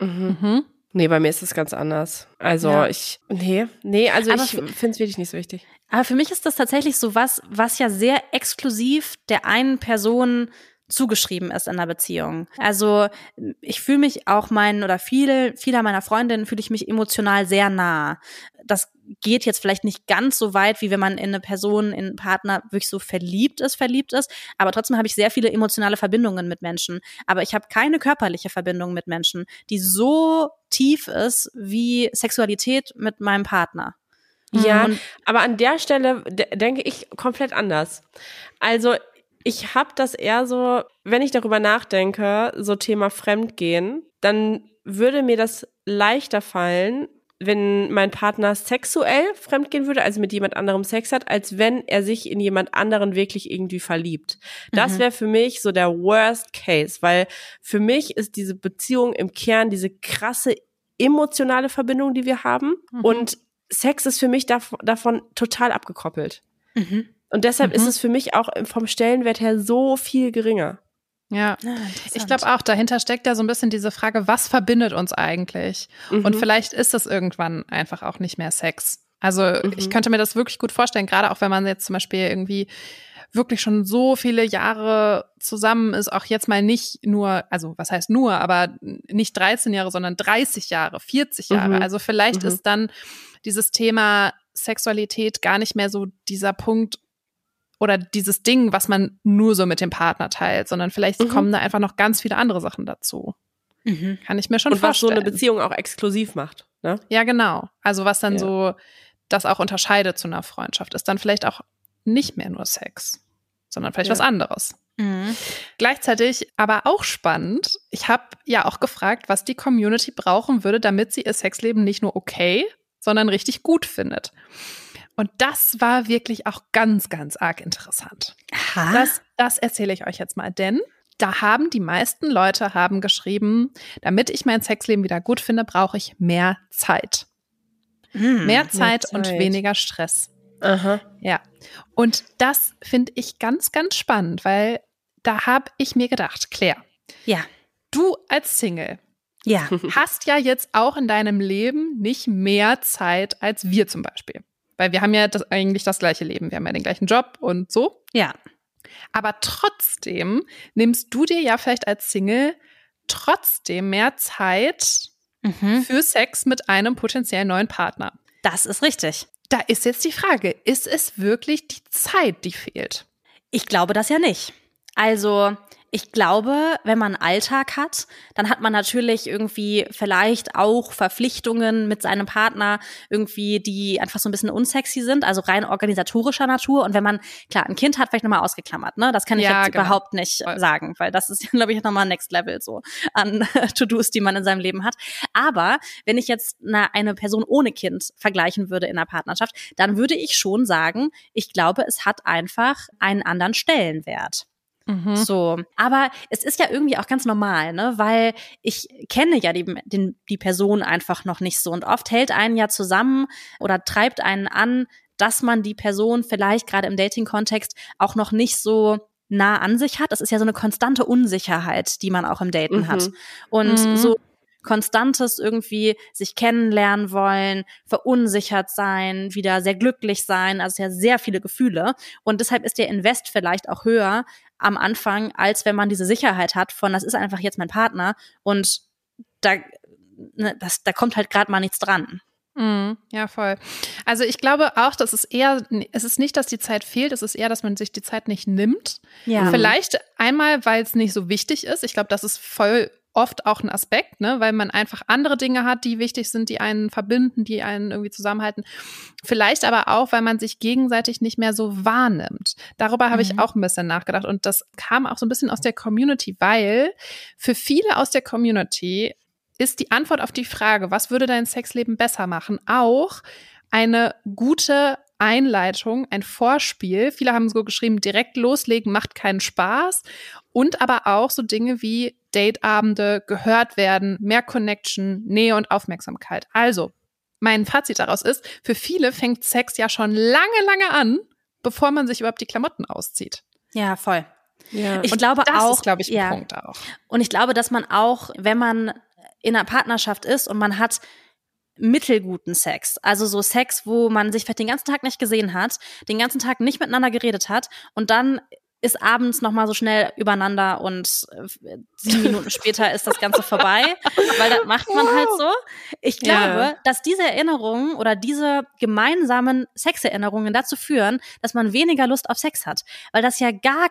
Mhm. Mhm. Nee, bei mir ist es ganz anders. Also Ja. ich, nee, nee, also Aber ich finde es wirklich nicht so wichtig. Aber für mich ist das tatsächlich so was, was ja sehr exklusiv der einen Person zugeschrieben ist in der Beziehung. Also ich fühle mich auch meinen oder viele, viele meiner Freundinnen fühle ich mich emotional sehr nah. Das geht jetzt vielleicht nicht ganz so weit, wie wenn man in eine Person, in einen Partner wirklich so verliebt ist, verliebt ist. Aber trotzdem habe ich sehr viele emotionale Verbindungen mit Menschen. Aber ich habe keine körperliche Verbindung mit Menschen, die so tief ist wie Sexualität mit meinem Partner. Ja, Und- aber an der Stelle de denke ich komplett anders. Also ich habe das eher so, wenn ich darüber nachdenke, so Thema Fremdgehen, dann würde mir das leichter fallen, wenn mein Partner sexuell fremdgehen würde, also mit jemand anderem Sex hat, als wenn er sich in jemand anderen wirklich irgendwie verliebt. Das Mhm. wäre für mich so der Worst Case, weil für mich ist diese Beziehung im Kern diese krasse emotionale Verbindung, die wir haben. Mhm. Und Sex ist für mich dav davon total abgekoppelt. Mhm. Und deshalb mhm. ist es für mich auch vom Stellenwert her so viel geringer. Ja, ah, ich glaube auch, dahinter steckt ja so ein bisschen diese Frage, was verbindet uns eigentlich? Mhm. Und vielleicht ist das irgendwann einfach auch nicht mehr Sex. Also mhm. ich könnte mir das wirklich gut vorstellen, gerade auch wenn man jetzt zum Beispiel irgendwie wirklich schon so viele Jahre zusammen ist, auch jetzt mal nicht nur, also was heißt nur, aber nicht 13 Jahre, sondern 30 Jahre, 40 Jahre. Mhm. Also vielleicht mhm. ist dann dieses Thema Sexualität gar nicht mehr so dieser Punkt oder dieses Ding, was man nur so mit dem Partner teilt, sondern vielleicht mhm. kommen da einfach noch ganz viele andere Sachen dazu. Mhm. Kann ich mir schon Und vorstellen. was so eine Beziehung auch exklusiv macht. Ne? Ja, genau. Also was dann ja. so das auch unterscheidet zu einer Freundschaft, ist dann vielleicht auch nicht mehr nur Sex, sondern vielleicht ja. was anderes. Mhm. Gleichzeitig aber auch spannend. Ich habe ja auch gefragt, was die Community brauchen würde, damit sie ihr Sexleben nicht nur okay, sondern richtig gut findet. Und das war wirklich auch ganz, ganz arg interessant. Aha. Das, das erzähle ich euch jetzt mal, denn da haben die meisten Leute haben geschrieben, damit ich mein Sexleben wieder gut finde, brauche ich mehr Zeit. Hm, mehr, Zeit mehr Zeit und weniger Stress. Aha. Ja. Und das finde ich ganz, ganz spannend, weil da habe ich mir gedacht, Claire. Ja. Du als Single. Ja. Hast ja jetzt auch in deinem Leben nicht mehr Zeit als wir zum Beispiel. Weil wir haben ja das, eigentlich das gleiche Leben. Wir haben ja den gleichen Job und so. Ja. Aber trotzdem nimmst du dir ja vielleicht als Single trotzdem mehr Zeit mhm. für Sex mit einem potenziellen neuen Partner. Das ist richtig. Da ist jetzt die Frage, ist es wirklich die Zeit, die fehlt? Ich glaube das ja nicht. Also ich glaube, wenn man Alltag hat, dann hat man natürlich irgendwie vielleicht auch Verpflichtungen mit seinem Partner irgendwie, die einfach so ein bisschen unsexy sind, also rein organisatorischer Natur. Und wenn man, klar, ein Kind hat, vielleicht nochmal ausgeklammert, ne? Das kann ich ja, jetzt genau. überhaupt nicht Voll. sagen, weil das ist, glaube ich, nochmal Next Level so an To-Dos, die man in seinem Leben hat. Aber wenn ich jetzt eine, eine Person ohne Kind vergleichen würde in einer Partnerschaft, dann würde ich schon sagen, ich glaube, es hat einfach einen anderen Stellenwert. Mhm. So. Aber es ist ja irgendwie auch ganz normal, ne? Weil ich kenne ja die, den, die Person einfach noch nicht so. Und oft hält einen ja zusammen oder treibt einen an, dass man die Person vielleicht gerade im Dating-Kontext auch noch nicht so nah an sich hat. Das ist ja so eine konstante Unsicherheit, die man auch im Daten mhm. hat. Und mhm. so konstantes irgendwie sich kennenlernen wollen, verunsichert sein, wieder sehr glücklich sein, also ja sehr viele Gefühle. Und deshalb ist der Invest vielleicht auch höher am Anfang, als wenn man diese Sicherheit hat von, das ist einfach jetzt mein Partner und da, ne, das, da kommt halt gerade mal nichts dran. Mm, ja, voll. Also ich glaube auch, dass es eher, es ist nicht, dass die Zeit fehlt, es ist eher, dass man sich die Zeit nicht nimmt. Ja. Vielleicht einmal, weil es nicht so wichtig ist. Ich glaube, das ist voll oft auch ein Aspekt, ne, weil man einfach andere Dinge hat, die wichtig sind, die einen verbinden, die einen irgendwie zusammenhalten. Vielleicht aber auch, weil man sich gegenseitig nicht mehr so wahrnimmt. Darüber habe mhm. ich auch ein bisschen nachgedacht und das kam auch so ein bisschen aus der Community, weil für viele aus der Community ist die Antwort auf die Frage, was würde dein Sexleben besser machen, auch eine gute Einleitung, ein Vorspiel. Viele haben so geschrieben, direkt loslegen macht keinen Spaß. Und aber auch so Dinge wie Dateabende, gehört werden, mehr Connection, Nähe und Aufmerksamkeit. Also, mein Fazit daraus ist, für viele fängt Sex ja schon lange, lange an, bevor man sich überhaupt die Klamotten auszieht. Ja, voll. Ja. Ich und glaube das auch, ist, glaube ich, ein ja. Punkt auch. Und ich glaube, dass man auch, wenn man in einer Partnerschaft ist und man hat mittelguten Sex. Also so Sex, wo man sich vielleicht den ganzen Tag nicht gesehen hat, den ganzen Tag nicht miteinander geredet hat und dann ist abends noch mal so schnell übereinander und äh, sieben Minuten später ist das Ganze vorbei, weil das macht man halt so. Ich glaube, ja. dass diese Erinnerungen oder diese gemeinsamen Sexerinnerungen dazu führen, dass man weniger Lust auf Sex hat, weil das ja gar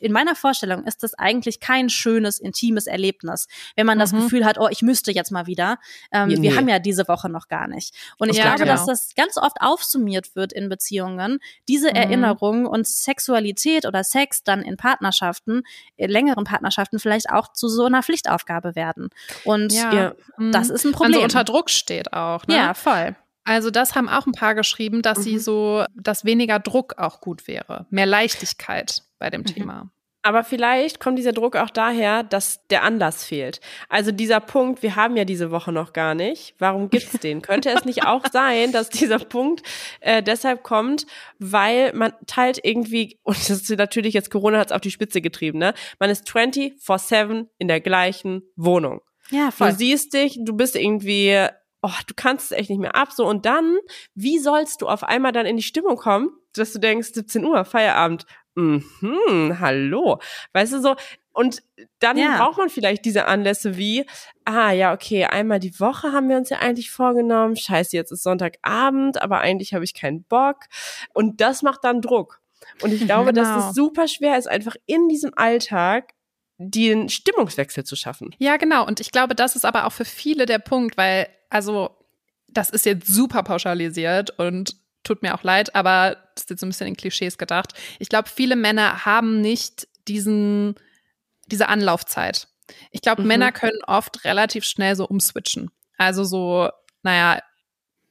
in meiner Vorstellung ist das eigentlich kein schönes, intimes Erlebnis, wenn man mhm. das Gefühl hat, oh, ich müsste jetzt mal wieder. Ähm, nee. Wir haben ja diese Woche noch gar nicht. Und ich ja, glaube, genau. dass das ganz oft aufsummiert wird in Beziehungen, diese mhm. Erinnerung und Sexualität oder Sex dann in Partnerschaften, in längeren Partnerschaften vielleicht auch zu so einer Pflichtaufgabe werden. Und ja. Ja, das mhm. ist ein Problem. Also unter Druck steht auch. Ne? Ja, voll. Also das haben auch ein paar geschrieben, dass mhm. sie so, dass weniger Druck auch gut wäre, mehr Leichtigkeit bei dem mhm. Thema. Aber vielleicht kommt dieser Druck auch daher, dass der Anlass fehlt. Also dieser Punkt, wir haben ja diese Woche noch gar nicht. Warum gibt's den? Könnte es nicht auch sein, dass dieser Punkt äh, deshalb kommt, weil man teilt irgendwie, und das ist natürlich jetzt Corona hat's auf die Spitze getrieben, ne? Man ist 24-7 in der gleichen Wohnung. Ja, voll. Du siehst dich, du bist irgendwie, oh, du kannst es echt nicht mehr ab. So, und dann, wie sollst du auf einmal dann in die Stimmung kommen, dass du denkst, 17 Uhr, Feierabend, mhm, hallo. Weißt du so, und dann Ja. braucht man vielleicht diese Anlässe wie, ah ja, okay, einmal die Woche haben wir uns ja eigentlich vorgenommen. Scheiße, jetzt ist Sonntagabend, aber eigentlich habe ich keinen Bock. Und das macht dann Druck. Und ich glaube, dass Genau. es super schwer ist, einfach in diesem Alltag den Stimmungswechsel zu schaffen. Ja, genau. Und ich glaube, das ist aber auch für viele der Punkt, weil, also, das ist jetzt super pauschalisiert und tut mir auch leid, aber das ist jetzt so ein bisschen in Klischees gedacht. Ich glaube, viele Männer haben nicht diesen, diese Anlaufzeit. Ich glaube, Mhm. Männer können oft relativ schnell so umswitchen. Also so, naja,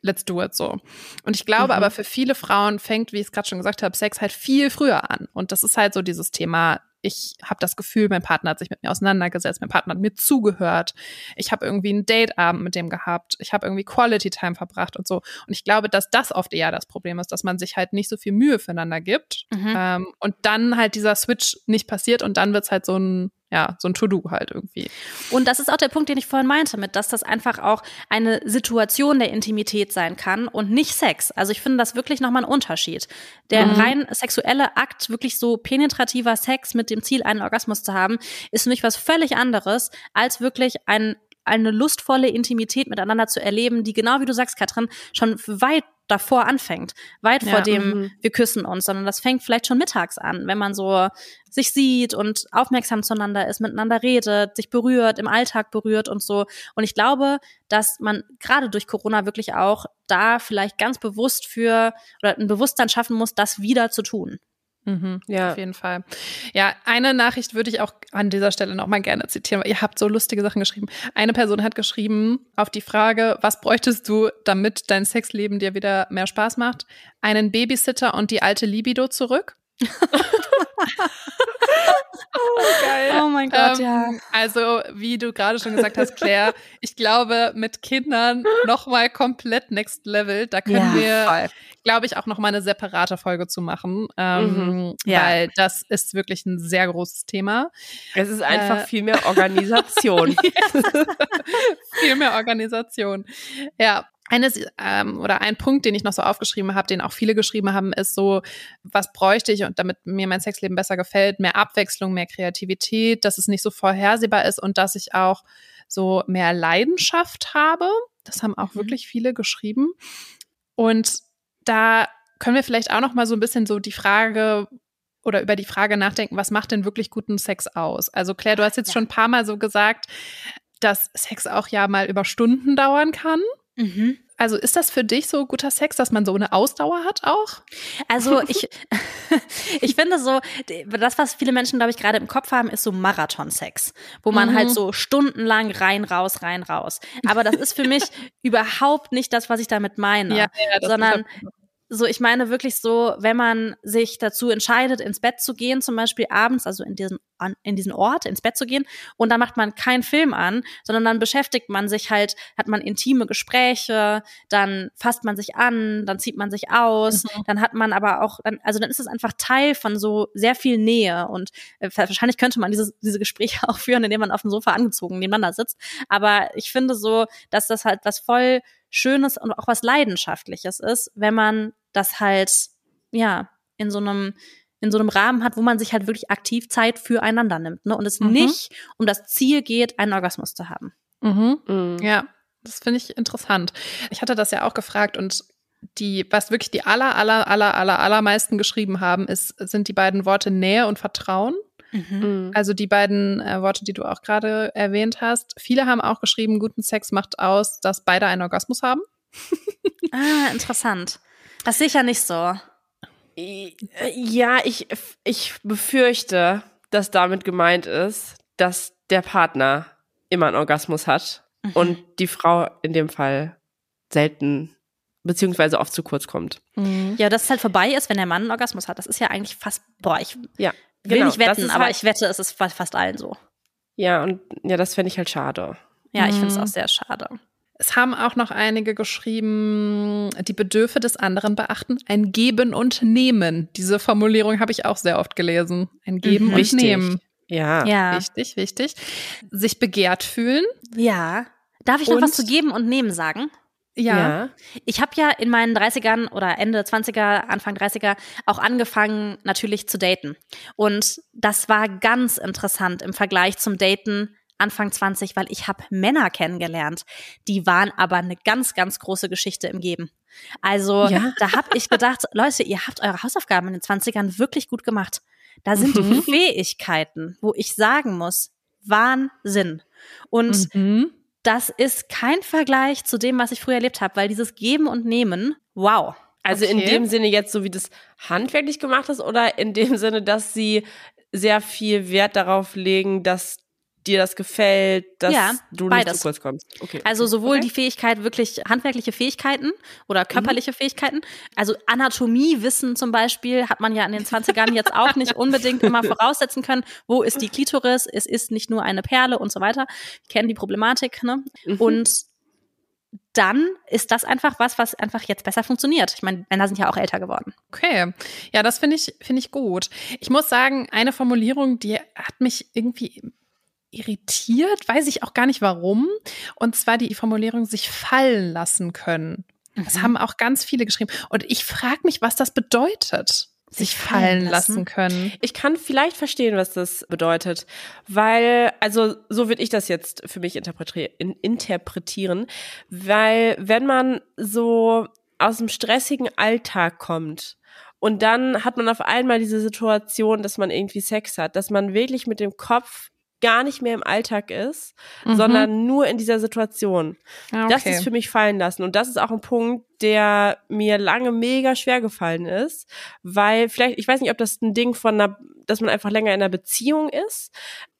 let's do it so. Und ich glaube Mhm. aber für viele Frauen fängt, wie ich es gerade schon gesagt habe, Sex halt viel früher an. Und das ist halt so dieses Thema, ich habe das Gefühl, mein Partner hat sich mit mir auseinandergesetzt, mein Partner hat mir zugehört, ich habe irgendwie einen Dateabend mit dem gehabt, ich habe irgendwie Quality Time verbracht und so. Und ich glaube, dass das oft eher das Problem ist, dass man sich halt nicht so viel Mühe füreinander gibt Mhm. ähm, und dann halt dieser Switch nicht passiert und dann wird's halt so ein, ja, so ein To-Do halt irgendwie. Und das ist auch der Punkt, den ich vorhin meinte, mit, dass das einfach auch eine Situation der Intimität sein kann und nicht Sex. Also ich finde das wirklich nochmal ein Unterschied. Der Mhm. rein sexuelle Akt, wirklich so penetrativer Sex mit dem Ziel, einen Orgasmus zu haben, ist für mich was völlig anderes, als wirklich ein, eine lustvolle Intimität miteinander zu erleben, die genau wie du sagst, Katrin, schon weit davor anfängt. Weit Ja, vor dem, mhm. wir küssen uns, sondern das fängt vielleicht schon mittags an, wenn man so sich sieht und aufmerksam zueinander ist, miteinander redet, sich berührt, im Alltag berührt und so. Und ich glaube, dass man gerade durch Corona wirklich auch da vielleicht ganz bewusst für oder ein Bewusstsein schaffen muss, das wieder zu tun. Mhm, Ja. Auf jeden Fall. Ja, eine Nachricht würde ich auch an dieser Stelle noch mal gerne zitieren, weil ihr habt so lustige Sachen geschrieben. Eine Person hat geschrieben auf die Frage, was bräuchtest du, damit dein Sexleben dir wieder mehr Spaß macht? Einen Babysitter und die alte Libido zurück? Geil. Oh mein Ähm, Also, wie du gerade schon gesagt hast, Claire, ich glaube, mit Kindern noch mal komplett next level. Da können wir, glaube ich, auch noch mal eine separate Folge zu machen, ähm, Ja. weil das ist wirklich ein sehr großes Thema. Es ist einfach Äh. viel mehr Organisation. Viel mehr Organisation. Ja. Eines, ähm, oder ein Punkt, den ich noch so aufgeschrieben habe, den auch viele geschrieben haben, ist so, was bräuchte ich und damit mir mein Sexleben besser gefällt, mehr Abwechslung, mehr Kreativität, dass es nicht so vorhersehbar ist und dass ich auch so mehr Leidenschaft habe. Das haben auch Mhm. wirklich viele geschrieben. Und da können wir vielleicht auch noch mal so ein bisschen so die Frage oder über die Frage nachdenken, was macht denn wirklich guten Sex aus? Also Claire, du hast jetzt Ja. schon ein paar Mal so gesagt, dass Sex auch ja mal über Stunden dauern kann. Mhm. Also ist das für dich so guter Sex, dass man so eine Ausdauer hat auch? Also ich, ich finde so, das, was viele Menschen, glaube ich, gerade im Kopf haben, ist so Marathonsex, wo man Mhm. halt so stundenlang rein, raus, rein, raus. Aber das ist für mich überhaupt nicht das, was ich damit meine. ja, das sondern so, ich meine wirklich so, wenn man sich dazu entscheidet, ins Bett zu gehen, zum Beispiel abends, also in diesen, an, in diesen Ort, ins Bett zu gehen, und dann macht man keinen Film an, sondern dann beschäftigt man sich halt, hat man intime Gespräche, dann fasst man sich an, dann zieht man sich aus, Mhm. dann hat man aber auch, dann, also dann ist es einfach Teil von so sehr viel Nähe und äh, wahrscheinlich könnte man dieses, diese Gespräche auch führen, indem man auf dem Sofa angezogen nebeneinander sitzt. Aber ich finde so, dass das halt was voll Schönes und auch was Leidenschaftliches ist, wenn man das halt, ja, in so einem, in so einem Rahmen hat, wo man sich halt wirklich aktiv Zeit füreinander nimmt, ne? Und es Mhm. nicht um das Ziel geht, einen Orgasmus zu haben. Mhm. Mhm. Ja, das finde ich interessant. Ich hatte das ja auch gefragt und die, was wirklich die aller, aller, aller, aller, allermeisten geschrieben haben, ist, sind die beiden Worte Nähe und Vertrauen. Mhm. Also die beiden äh, Worte, die du auch gerade erwähnt hast. Viele haben auch geschrieben, guten Sex macht aus, dass beide einen Orgasmus haben. Ah, interessant. Das sehe ich ja nicht so. Ja, ich, ich befürchte, dass damit gemeint ist, dass der Partner immer einen Orgasmus hat Mhm. und die Frau in dem Fall selten beziehungsweise oft zu kurz kommt. Ja, dass es halt vorbei ist, wenn der Mann einen Orgasmus hat. Das ist ja eigentlich fast, boah, ich, Ja. Will Genau, nicht wetten, aber halt- ich wette, es ist fa- fast allen so. Ja, und ja, das fände ich halt schade. Ja, ich finde es Mhm. auch sehr schade. Es haben auch noch einige geschrieben, die Bedürfe des anderen beachten, ein Geben und Nehmen. Diese Formulierung habe ich auch sehr oft gelesen. Ein Geben Mhm. und Wichtig. Nehmen. Ja. Ja. Wichtig, wichtig. Sich begehrt fühlen. Ja. Darf ich noch Und- was zu geben und nehmen sagen? Ja. Ich habe ja in meinen 30ern oder Ende 20er, Anfang 30er auch angefangen, natürlich zu daten. Und das war ganz interessant im Vergleich zum Daten Anfang 20, weil ich habe Männer kennengelernt. Die waren aber eine ganz, ganz große Geschichte im Geben. Also Ja. da habe ich gedacht, Leute, ihr habt eure Hausaufgaben in den 20ern wirklich gut gemacht. Da sind Mhm. Fähigkeiten, wo ich sagen muss, Wahnsinn. Und Mhm. das ist kein Vergleich zu dem, was ich früher erlebt habe, weil dieses Geben und Nehmen, wow. Also in Okay. dem Sinne jetzt, so wie das handwerklich gemacht ist, oder in dem Sinne, dass sie sehr viel Wert darauf legen, dass dir das gefällt, dass Ja, du beides. nicht zu kurz kommst. Okay. Also sowohl Okay. die Fähigkeit, wirklich handwerkliche Fähigkeiten oder körperliche Fähigkeiten. Also Anatomiewissen zum Beispiel hat man ja in den 20ern jetzt auch nicht unbedingt immer voraussetzen können. Wo ist die Klitoris? Es ist nicht nur eine Perle und so weiter. Wir kennen die Problematik. Ne? Mhm. Und dann ist das einfach was, was einfach jetzt besser funktioniert. Ich meine, Männer sind ja auch älter geworden. Okay. Ja, das finde ich, finde ich gut. Ich muss sagen, eine Formulierung, die hat mich irgendwie irritiert, weiß ich auch gar nicht warum. Und zwar die Formulierung sich fallen lassen können. Das Mhm. haben auch ganz viele geschrieben. Und ich frage mich, was das bedeutet. Sich fallen lassen können. Ich kann vielleicht verstehen, was das bedeutet, weil, also so würde ich das jetzt für mich interpretier in, interpretieren, weil wenn man so aus dem stressigen Alltag kommt und dann hat man auf einmal diese Situation, dass man irgendwie Sex hat, dass man wirklich mit dem Kopf gar nicht mehr im Alltag ist, Mhm. sondern nur in dieser Situation. Das okay. ist für mich fallen lassen. Und das ist auch ein Punkt, der mir lange mega schwer gefallen ist, weil vielleicht, ich weiß nicht, ob das ein Ding von einer, dass man einfach länger in einer Beziehung ist.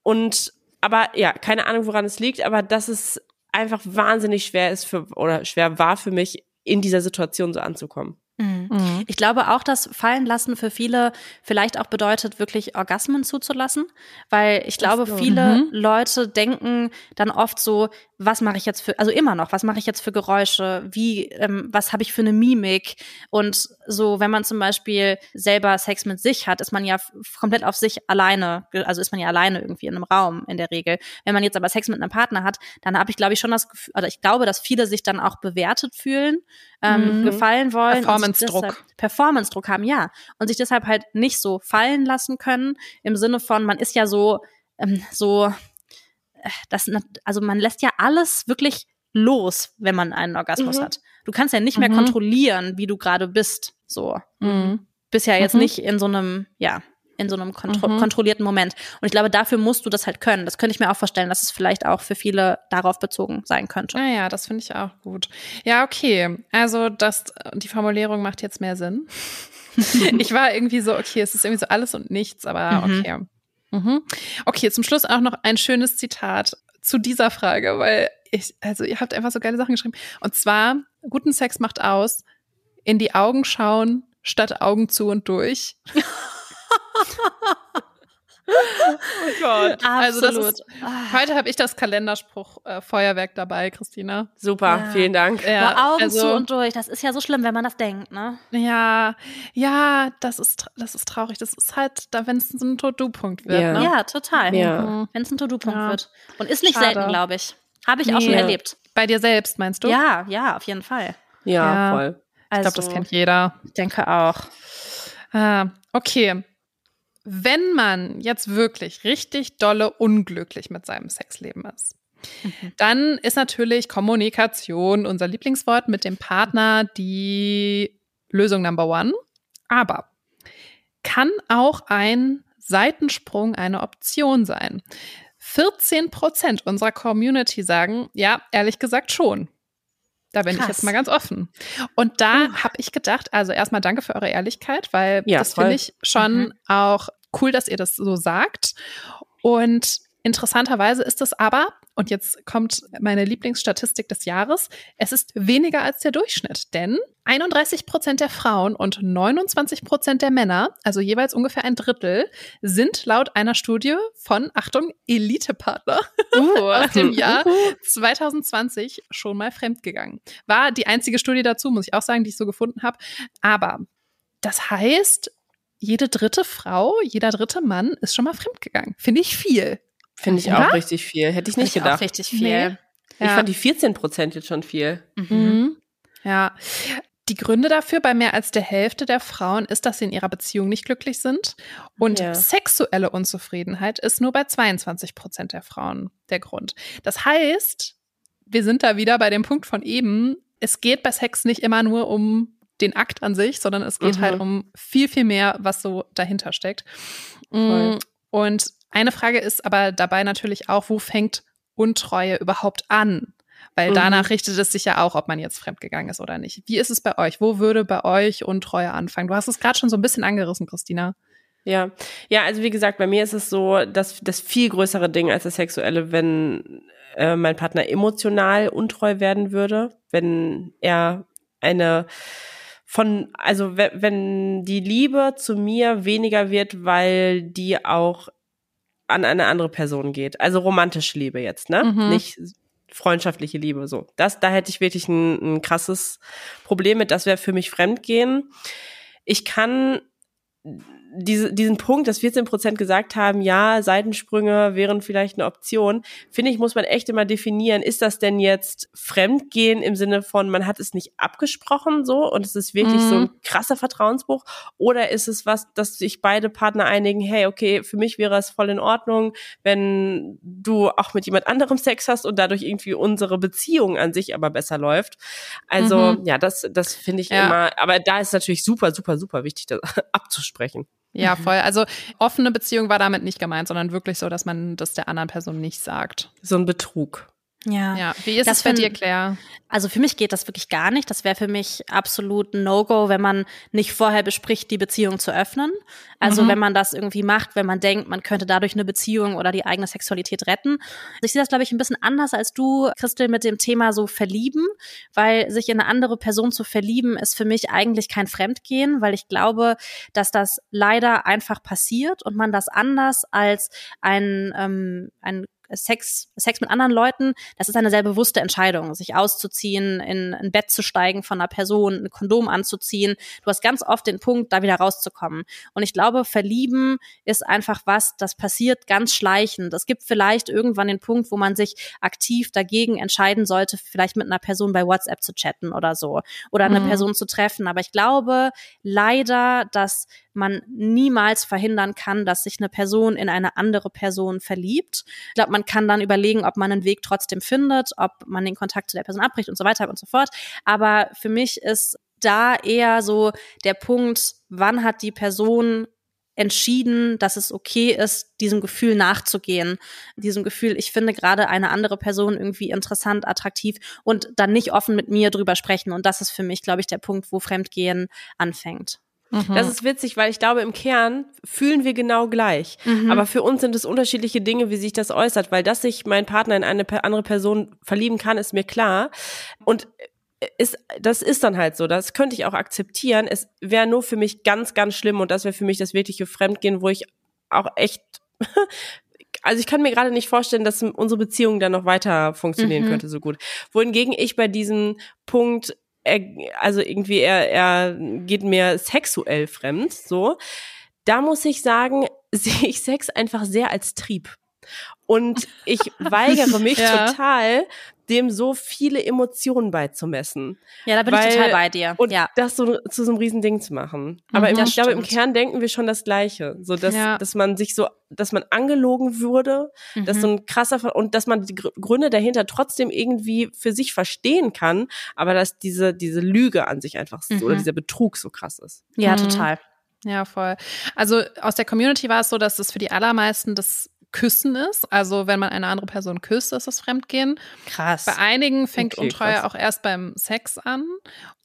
Und, aber ja, keine Ahnung, woran es liegt, aber dass es einfach wahnsinnig schwer ist für, oder schwer war für mich, in dieser Situation so anzukommen. Mhm. Ich glaube auch, dass fallen lassen für viele vielleicht auch bedeutet, wirklich Orgasmen zuzulassen, weil ich glaube, so. viele Mhm. Leute denken dann oft so, was mache ich jetzt für, also immer noch, was mache ich jetzt für Geräusche, wie, ähm, was habe ich für eine Mimik und so, wenn man zum Beispiel selber Sex mit sich hat, ist man ja komplett auf sich alleine, also ist man ja alleine irgendwie in einem Raum in der Regel. Wenn man jetzt aber Sex mit einem Partner hat, dann habe ich glaube ich schon das Gefühl, oder ich glaube, dass viele sich dann auch bewertet fühlen, ähm, Mhm. gefallen wollen. Performance-Druck. Performance-Druck haben, ja. Und sich deshalb halt nicht so fallen lassen können, im Sinne von, man ist ja so, ähm, so, äh, das, also man lässt ja alles wirklich los, wenn man einen Orgasmus Mhm. hat. Du kannst ja nicht mehr Mhm. kontrollieren, wie du gerade bist. So. Mhm. Bist ja jetzt Mhm. nicht in so einem, ja, in so einem kontro Mhm. kontrollierten Moment. Und ich glaube, dafür musst du das halt können. Das könnte ich mir auch vorstellen, dass es vielleicht auch für viele darauf bezogen sein könnte. Naja, das finde ich auch gut. Ja, okay. Also das, die Formulierung macht jetzt mehr Sinn. ich war irgendwie so, okay, es ist irgendwie so alles und nichts, aber Mhm. okay. Mhm. Okay, zum Schluss auch noch ein schönes Zitat zu dieser Frage, weil ich, also ihr habt einfach so geile Sachen geschrieben. Und zwar, guten Sex macht aus, in die Augen schauen, statt Augen zu und durch. Oh Gott. Also das Absolut. ist, heute habe ich das Kalenderspruch äh, Feuerwerk dabei, Christina. Super, Ja. vielen Dank. Ja, Boah, Augen also- zu und durch. Das ist ja so schlimm, wenn man das denkt, ne? Ja, ja, das ist, das ist traurig. Das ist halt, da wenn es so ein To-Do-Punkt wird. Ja. Ne? Ja, total. Ja. Mhm. Wenn es ein To-Do-Punkt Ja. wird. Und ist nicht Schade. selten, glaube ich. Habe ich auch Nee. schon Ja. erlebt. Bei dir selbst, meinst du? Ja, ja, auf jeden Fall. Ja, Ja. voll. Ich glaube, das kennt jeder. Ich denke auch. Ah, okay. Wenn man jetzt wirklich richtig dolle unglücklich mit seinem Sexleben ist, Mhm. dann ist natürlich Kommunikation unser Lieblingswort mit dem Partner die Lösung Number One. Aber kann auch ein Seitensprung eine Option sein? 14 Prozent unserer Community sagen, ja, ehrlich gesagt schon. Da bin ich Krass. jetzt mal ganz offen. Und da habe ich gedacht, also erstmal danke für eure Ehrlichkeit, weil Ja, das finde ich schon Mhm. auch cool, dass ihr das so sagt. Und interessanterweise ist es aber und jetzt kommt meine Lieblingsstatistik des Jahres, es ist weniger als der Durchschnitt, denn 31 Prozent der Frauen und 29 Prozent der Männer, also jeweils ungefähr ein Drittel, sind laut einer Studie von, Achtung, Elitepartner uh. aus dem Jahr 2020 schon mal fremdgegangen. War die einzige Studie dazu, muss ich auch sagen, die ich so gefunden habe. Aber das heißt, jede dritte Frau, jeder dritte Mann ist schon mal fremdgegangen. Finde ich viel. Finde ich auch richtig viel. Hätte ich nicht Find gedacht. Auch richtig viel. Nee. Ich ja. fand die 14 Prozent jetzt schon viel. Mhm. Ja. Die Gründe dafür bei mehr als der Hälfte der Frauen ist, dass sie in ihrer Beziehung nicht glücklich sind. Und ja. sexuelle Unzufriedenheit ist nur bei 22 Prozent der Frauen der Grund. Das heißt, wir sind da wieder bei dem Punkt von eben, es geht bei Sex nicht immer nur um den Akt an sich, sondern es geht halt mhm. halt um viel, viel mehr, was so dahinter steckt. Voll. Mm, und eine Frage ist aber dabei natürlich auch, wo fängt Untreue überhaupt an? Weil mhm. danach richtet es sich ja auch, ob man jetzt fremdgegangen ist oder nicht. Wie ist es bei euch? Wo würde bei euch Untreue anfangen? Du hast es gerade schon so ein bisschen angerissen, Christina. Ja, ja, also wie gesagt, bei mir ist es so, dass das viel größere Ding als das Sexuelle, wenn äh, mein Partner emotional untreu werden würde, wenn er eine von, also wenn die Liebe zu mir weniger wird, weil die auch an eine andere Person geht. Also romantische Liebe jetzt, ne? Mhm. Nicht freundschaftliche Liebe, so. Das, da hätte ich wirklich ein, ein krasses Problem mit. Das wäre für mich Fremdgehen. Ich kann diese, diesen Punkt, dass 14 Prozent gesagt haben, ja, Seitensprünge wären vielleicht eine Option, finde ich, muss man echt immer definieren, ist das denn jetzt Fremdgehen im Sinne von, man hat es nicht abgesprochen so und es ist wirklich mhm. so ein krasser Vertrauensbruch oder ist es was, dass sich beide Partner einigen, hey, okay, für mich wäre es voll in Ordnung, wenn du auch mit jemand anderem Sex hast und dadurch irgendwie unsere Beziehung an sich aber besser läuft. Also, mhm. ja, das, das finde ich ja. immer, aber da ist natürlich super, super, super wichtig, das abzusprechen. Ja, mhm. voll. Also offene Beziehung war damit nicht gemeint, sondern wirklich so, dass man das der anderen Person nicht sagt. So ein Betrug. Ja. ja. Wie ist das es bei dir, Claire? Also für mich geht das wirklich gar nicht. Das wäre für mich absolut ein No-Go, wenn man nicht vorher bespricht, die Beziehung zu öffnen. Also mhm. wenn man das irgendwie macht, wenn man denkt, man könnte dadurch eine Beziehung oder die eigene Sexualität retten. Also ich sehe das, glaube ich, ein bisschen anders als du, Christel, mit dem Thema so verlieben, weil sich in eine andere Person zu verlieben, ist für mich eigentlich kein Fremdgehen, weil ich glaube, dass das leider einfach passiert und man das anders als ein, ähm, ein Sex, Sex mit anderen Leuten, das ist eine sehr bewusste Entscheidung, sich auszuziehen, in ein Bett zu steigen von einer Person, ein Kondom anzuziehen. Du hast ganz oft den Punkt, da wieder rauszukommen. Und ich glaube, verlieben ist einfach was, das passiert ganz schleichend. Es gibt vielleicht irgendwann den Punkt, wo man sich aktiv dagegen entscheiden sollte, vielleicht mit einer Person bei WhatsApp zu chatten oder so oder eine mhm. Person zu treffen. Aber ich glaube leider, dass man niemals verhindern kann, dass sich eine Person in eine andere Person verliebt. Ich glaube, man kann dann überlegen, ob man einen Weg trotzdem findet, ob man den Kontakt zu der Person abbricht und so weiter und so fort. Aber für mich ist da eher so der Punkt, wann hat die Person entschieden, dass es okay ist, diesem Gefühl nachzugehen. Diesem Gefühl, ich finde gerade eine andere Person irgendwie interessant, attraktiv und dann nicht offen mit mir drüber sprechen. Und das ist für mich, glaube ich, der Punkt, wo Fremdgehen anfängt. Mhm. Das ist witzig, weil ich glaube, im Kern fühlen wir genau gleich. Mhm. Aber für uns sind es unterschiedliche Dinge, wie sich das äußert, weil dass sich mein Partner in eine andere Person verlieben kann, ist mir klar. Und ist, das ist dann halt so. Das könnte ich auch akzeptieren. Es wäre nur für mich ganz, ganz schlimm und das wäre für mich das wirkliche Fremdgehen, wo ich auch echt also ich kann mir gerade nicht vorstellen, dass unsere Beziehung dann noch weiter funktionieren mhm. könnte so gut. Wohingegen ich bei diesem Punkt er, also irgendwie er, er geht mir sexuell fremd, so. Da muss ich sagen, sehe ich Sex einfach sehr als Trieb. Und ich weigere mich ja. total, dem so viele Emotionen beizumessen. Ja, da bin weil, ich total bei dir. Und ja. das so zu so einem Riesending zu machen. Aber mhm, im, ich glaube, im Kern denken wir schon das Gleiche. So, dass, ja. dass man sich so, dass man angelogen würde, mhm. dass so ein krasser, und dass man die Gründe dahinter trotzdem irgendwie für sich verstehen kann, aber dass diese, diese Lüge an sich einfach mhm. oder dieser Betrug so krass ist. Ja, mhm. total. Ja, voll. Also aus der Community war es so, dass es für die allermeisten das Küssen ist. Also wenn man eine andere Person küsst, ist das Fremdgehen. Krass. Bei einigen fängt okay, Untreue krass. auch erst beim Sex an.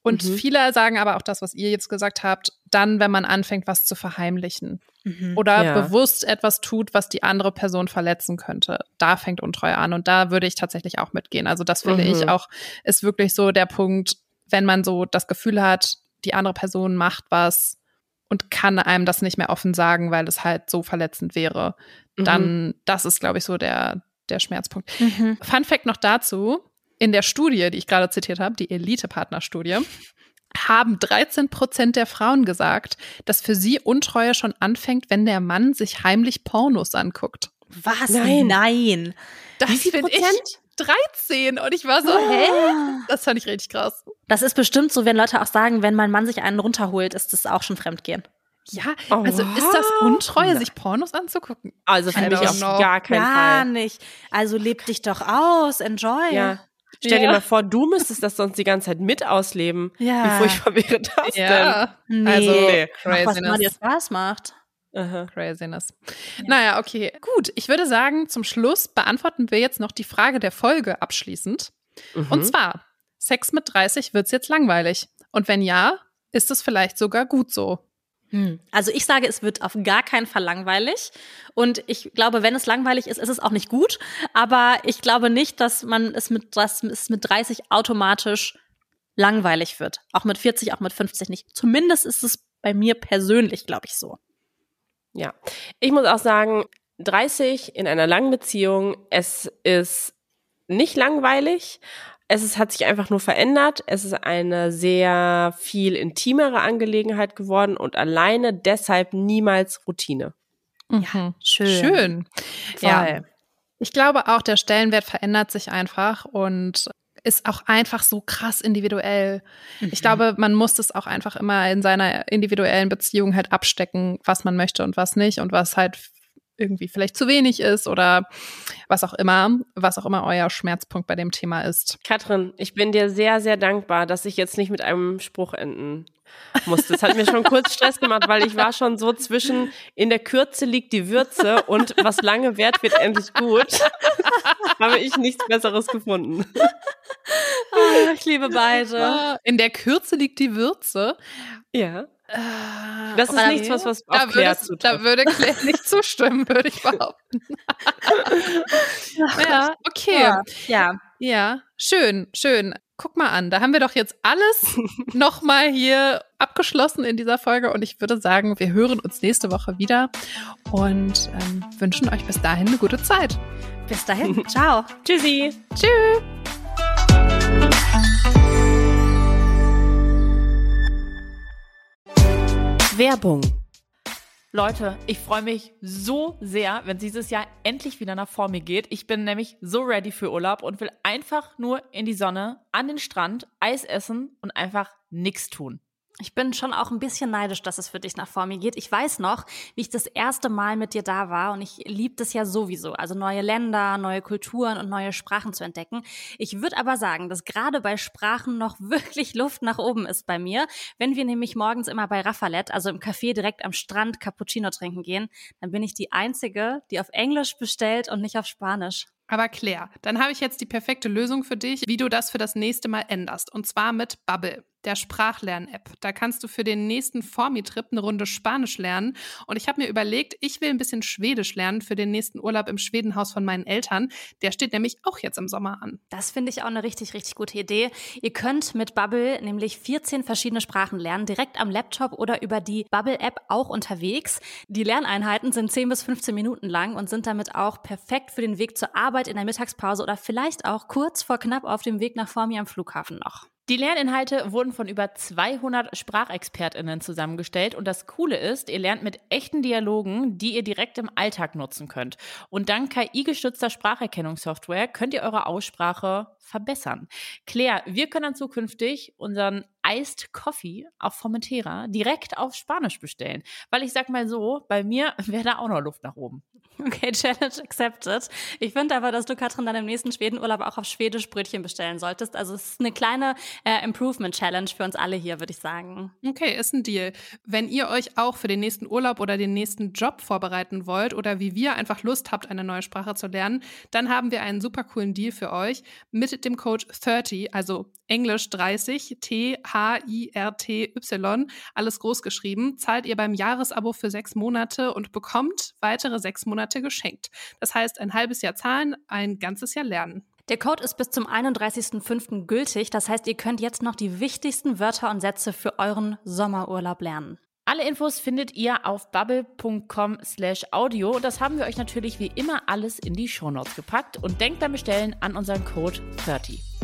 Und Mhm. viele sagen aber auch das, was ihr jetzt gesagt habt, dann, wenn man anfängt, was zu verheimlichen Mhm. oder Ja. bewusst etwas tut, was die andere Person verletzen könnte. Da fängt Untreue an und da würde ich tatsächlich auch mitgehen. Also das finde Mhm. ich auch, ist wirklich so der Punkt, wenn man so das Gefühl hat, die andere Person macht was und kann einem das nicht mehr offen sagen, weil es halt so verletzend wäre, Mhm. dann, das ist, glaube ich, so der, der Schmerzpunkt. Mhm. Fun Fact noch dazu, in der Studie, die ich gerade zitiert habe, die Elite-Partner-Studie, haben 13 Prozent der Frauen gesagt, dass für sie Untreue schon anfängt, wenn der Mann sich heimlich Pornos anguckt. Was? Nein. Nein. Das Wie viel finde ich Prozent? 13 und ich war so, hä? Das fand ich richtig krass. Das ist bestimmt so, wenn Leute auch sagen, wenn mein Mann sich einen runterholt, ist das auch schon Fremdgehen. Ja, Oh, also ist das wow. Untreue, Nein. sich Pornos anzugucken? Also finde I ich don't auf gar keinen Gar Fall. nicht. Also leb dich doch aus, enjoy. Ja. Stell dir Ja. mal vor, du müsstest das sonst die ganze Zeit mit ausleben. Ja. Wie furchtbar wäre das Nee. also Nee. Mach, was mal dir Spaß macht. denn? Aha. Craziness. Naja, okay. Gut, ich würde sagen, zum Schluss beantworten wir jetzt noch die Frage der Folge abschließend. Mhm. Und zwar, Sex mit 30 wird's jetzt langweilig? Und wenn ja, ist es vielleicht sogar gut so? Hm. Also ich sage, es wird auf gar keinen Fall langweilig. Und ich glaube, wenn es langweilig ist, ist es auch nicht gut. Aber ich glaube nicht, dass man es mit, dass es mit 30 automatisch langweilig wird. Auch mit 40, auch mit 50 nicht. Zumindest ist es bei mir persönlich, glaube ich, so. Ja, ich muss auch sagen, 30 in einer langen Beziehung, es ist nicht langweilig. Es ist, hat sich einfach nur verändert. Es ist eine sehr viel intimere Angelegenheit geworden und alleine deshalb niemals Routine. Ja, schön. Schön. Ja. Ich glaube auch, der Stellenwert verändert sich einfach und ist auch einfach so krass individuell. Ich glaube, man muss das auch einfach immer in seiner individuellen Beziehung halt abstecken, was man möchte und was nicht und was halt irgendwie vielleicht zu wenig ist oder was auch immer, was auch immer euer Schmerzpunkt bei dem Thema ist. Katrin, ich bin dir sehr, sehr dankbar, dass ich jetzt nicht mit einem Spruch enden musste. Das hat mir schon kurz Stress gemacht, weil ich war schon so zwischen in der Kürze liegt die Würze und was lange währt, wird endlich gut. Habe ich nichts Besseres gefunden. Ah, ich liebe beide. In der Kürze liegt die Würze. Ja. Das ist Oder nichts, was, was da, auf Claire würde, da würde Claire nicht zustimmen, würde ich behaupten. ja, okay. Ja. ja. Ja, schön, schön. Guck mal an, da haben wir doch jetzt alles nochmal hier abgeschlossen in dieser Folge und ich würde sagen, wir hören uns nächste Woche wieder und ähm, wünschen euch bis dahin eine gute Zeit. Bis dahin. Ciao. Tschüssi. Tschüss. Werbung. Leute, ich freue mich so sehr, wenn dieses Jahr endlich wieder nach vor mir geht. Ich bin nämlich so ready für Urlaub und will einfach nur in die Sonne, an den Strand, Eis essen und einfach nichts tun. Ich bin schon auch ein bisschen neidisch, dass es für dich nach vor mir geht. Ich weiß noch, wie ich das erste Mal mit dir da war und ich liebe das ja sowieso. Also neue Länder, neue Kulturen und neue Sprachen zu entdecken. Ich würde aber sagen, dass gerade bei Sprachen noch wirklich Luft nach oben ist bei mir. Wenn wir nämlich morgens immer bei Raffalet, also im Café direkt am Strand, Cappuccino trinken gehen, dann bin ich die Einzige, die auf Englisch bestellt und nicht auf Spanisch. Aber Claire, dann habe ich jetzt die perfekte Lösung für dich, wie du das für das nächste Mal änderst. Und zwar mit Bubble, der Sprachlern-App. Da kannst du für den nächsten Formi-Trip eine Runde Spanisch lernen. Und ich habe mir überlegt, ich will ein bisschen Schwedisch lernen für den nächsten Urlaub im Schwedenhaus von meinen Eltern. Der steht nämlich auch jetzt im Sommer an. Das finde ich auch eine richtig, richtig gute Idee. Ihr könnt mit Bubble nämlich 14 verschiedene Sprachen lernen, direkt am Laptop oder über die Bubble-App auch unterwegs. Die Lerneinheiten sind 10 bis 15 Minuten lang und sind damit auch perfekt für den Weg zur Arbeit in der Mittagspause oder vielleicht auch kurz vor knapp auf dem Weg nach vor mir am Flughafen noch. Die Lerninhalte wurden von über 200 SprachexpertInnen zusammengestellt und das Coole ist, ihr lernt mit echten Dialogen, die ihr direkt im Alltag nutzen könnt. Und dank KI-gestützter Spracherkennungssoftware könnt ihr eure Aussprache verbessern. Claire, wir können dann zukünftig unseren Iced Coffee auf Formentera direkt auf Spanisch bestellen. Weil ich sag mal so, bei mir wäre da auch noch Luft nach oben. Okay, Challenge accepted. Ich finde aber, dass du, Katrin, dann im nächsten Schwedenurlaub auch auf Schwedisch Brötchen bestellen solltest. Also es ist eine kleine äh, Improvement-Challenge für uns alle hier, würde ich sagen. Okay, ist ein Deal. Wenn ihr euch auch für den nächsten Urlaub oder den nächsten Job vorbereiten wollt oder wie wir einfach Lust habt, eine neue Sprache zu lernen, dann haben wir einen super coolen Deal für euch mit dem Code 30, also Englisch 30, T-H-I-R-T-Y, alles groß geschrieben, zahlt ihr beim Jahresabo für sechs Monate und bekommt weitere sechs Monate geschenkt. Das heißt, ein halbes Jahr zahlen, ein ganzes Jahr lernen. Der Code ist bis zum 31.05. gültig. Das heißt, ihr könnt jetzt noch die wichtigsten Wörter und Sätze für euren Sommerurlaub lernen. Alle Infos findet ihr auf bubble.com slash audio. Das haben wir euch natürlich wie immer alles in die Shownotes gepackt und denkt beim Bestellen an unseren Code 30.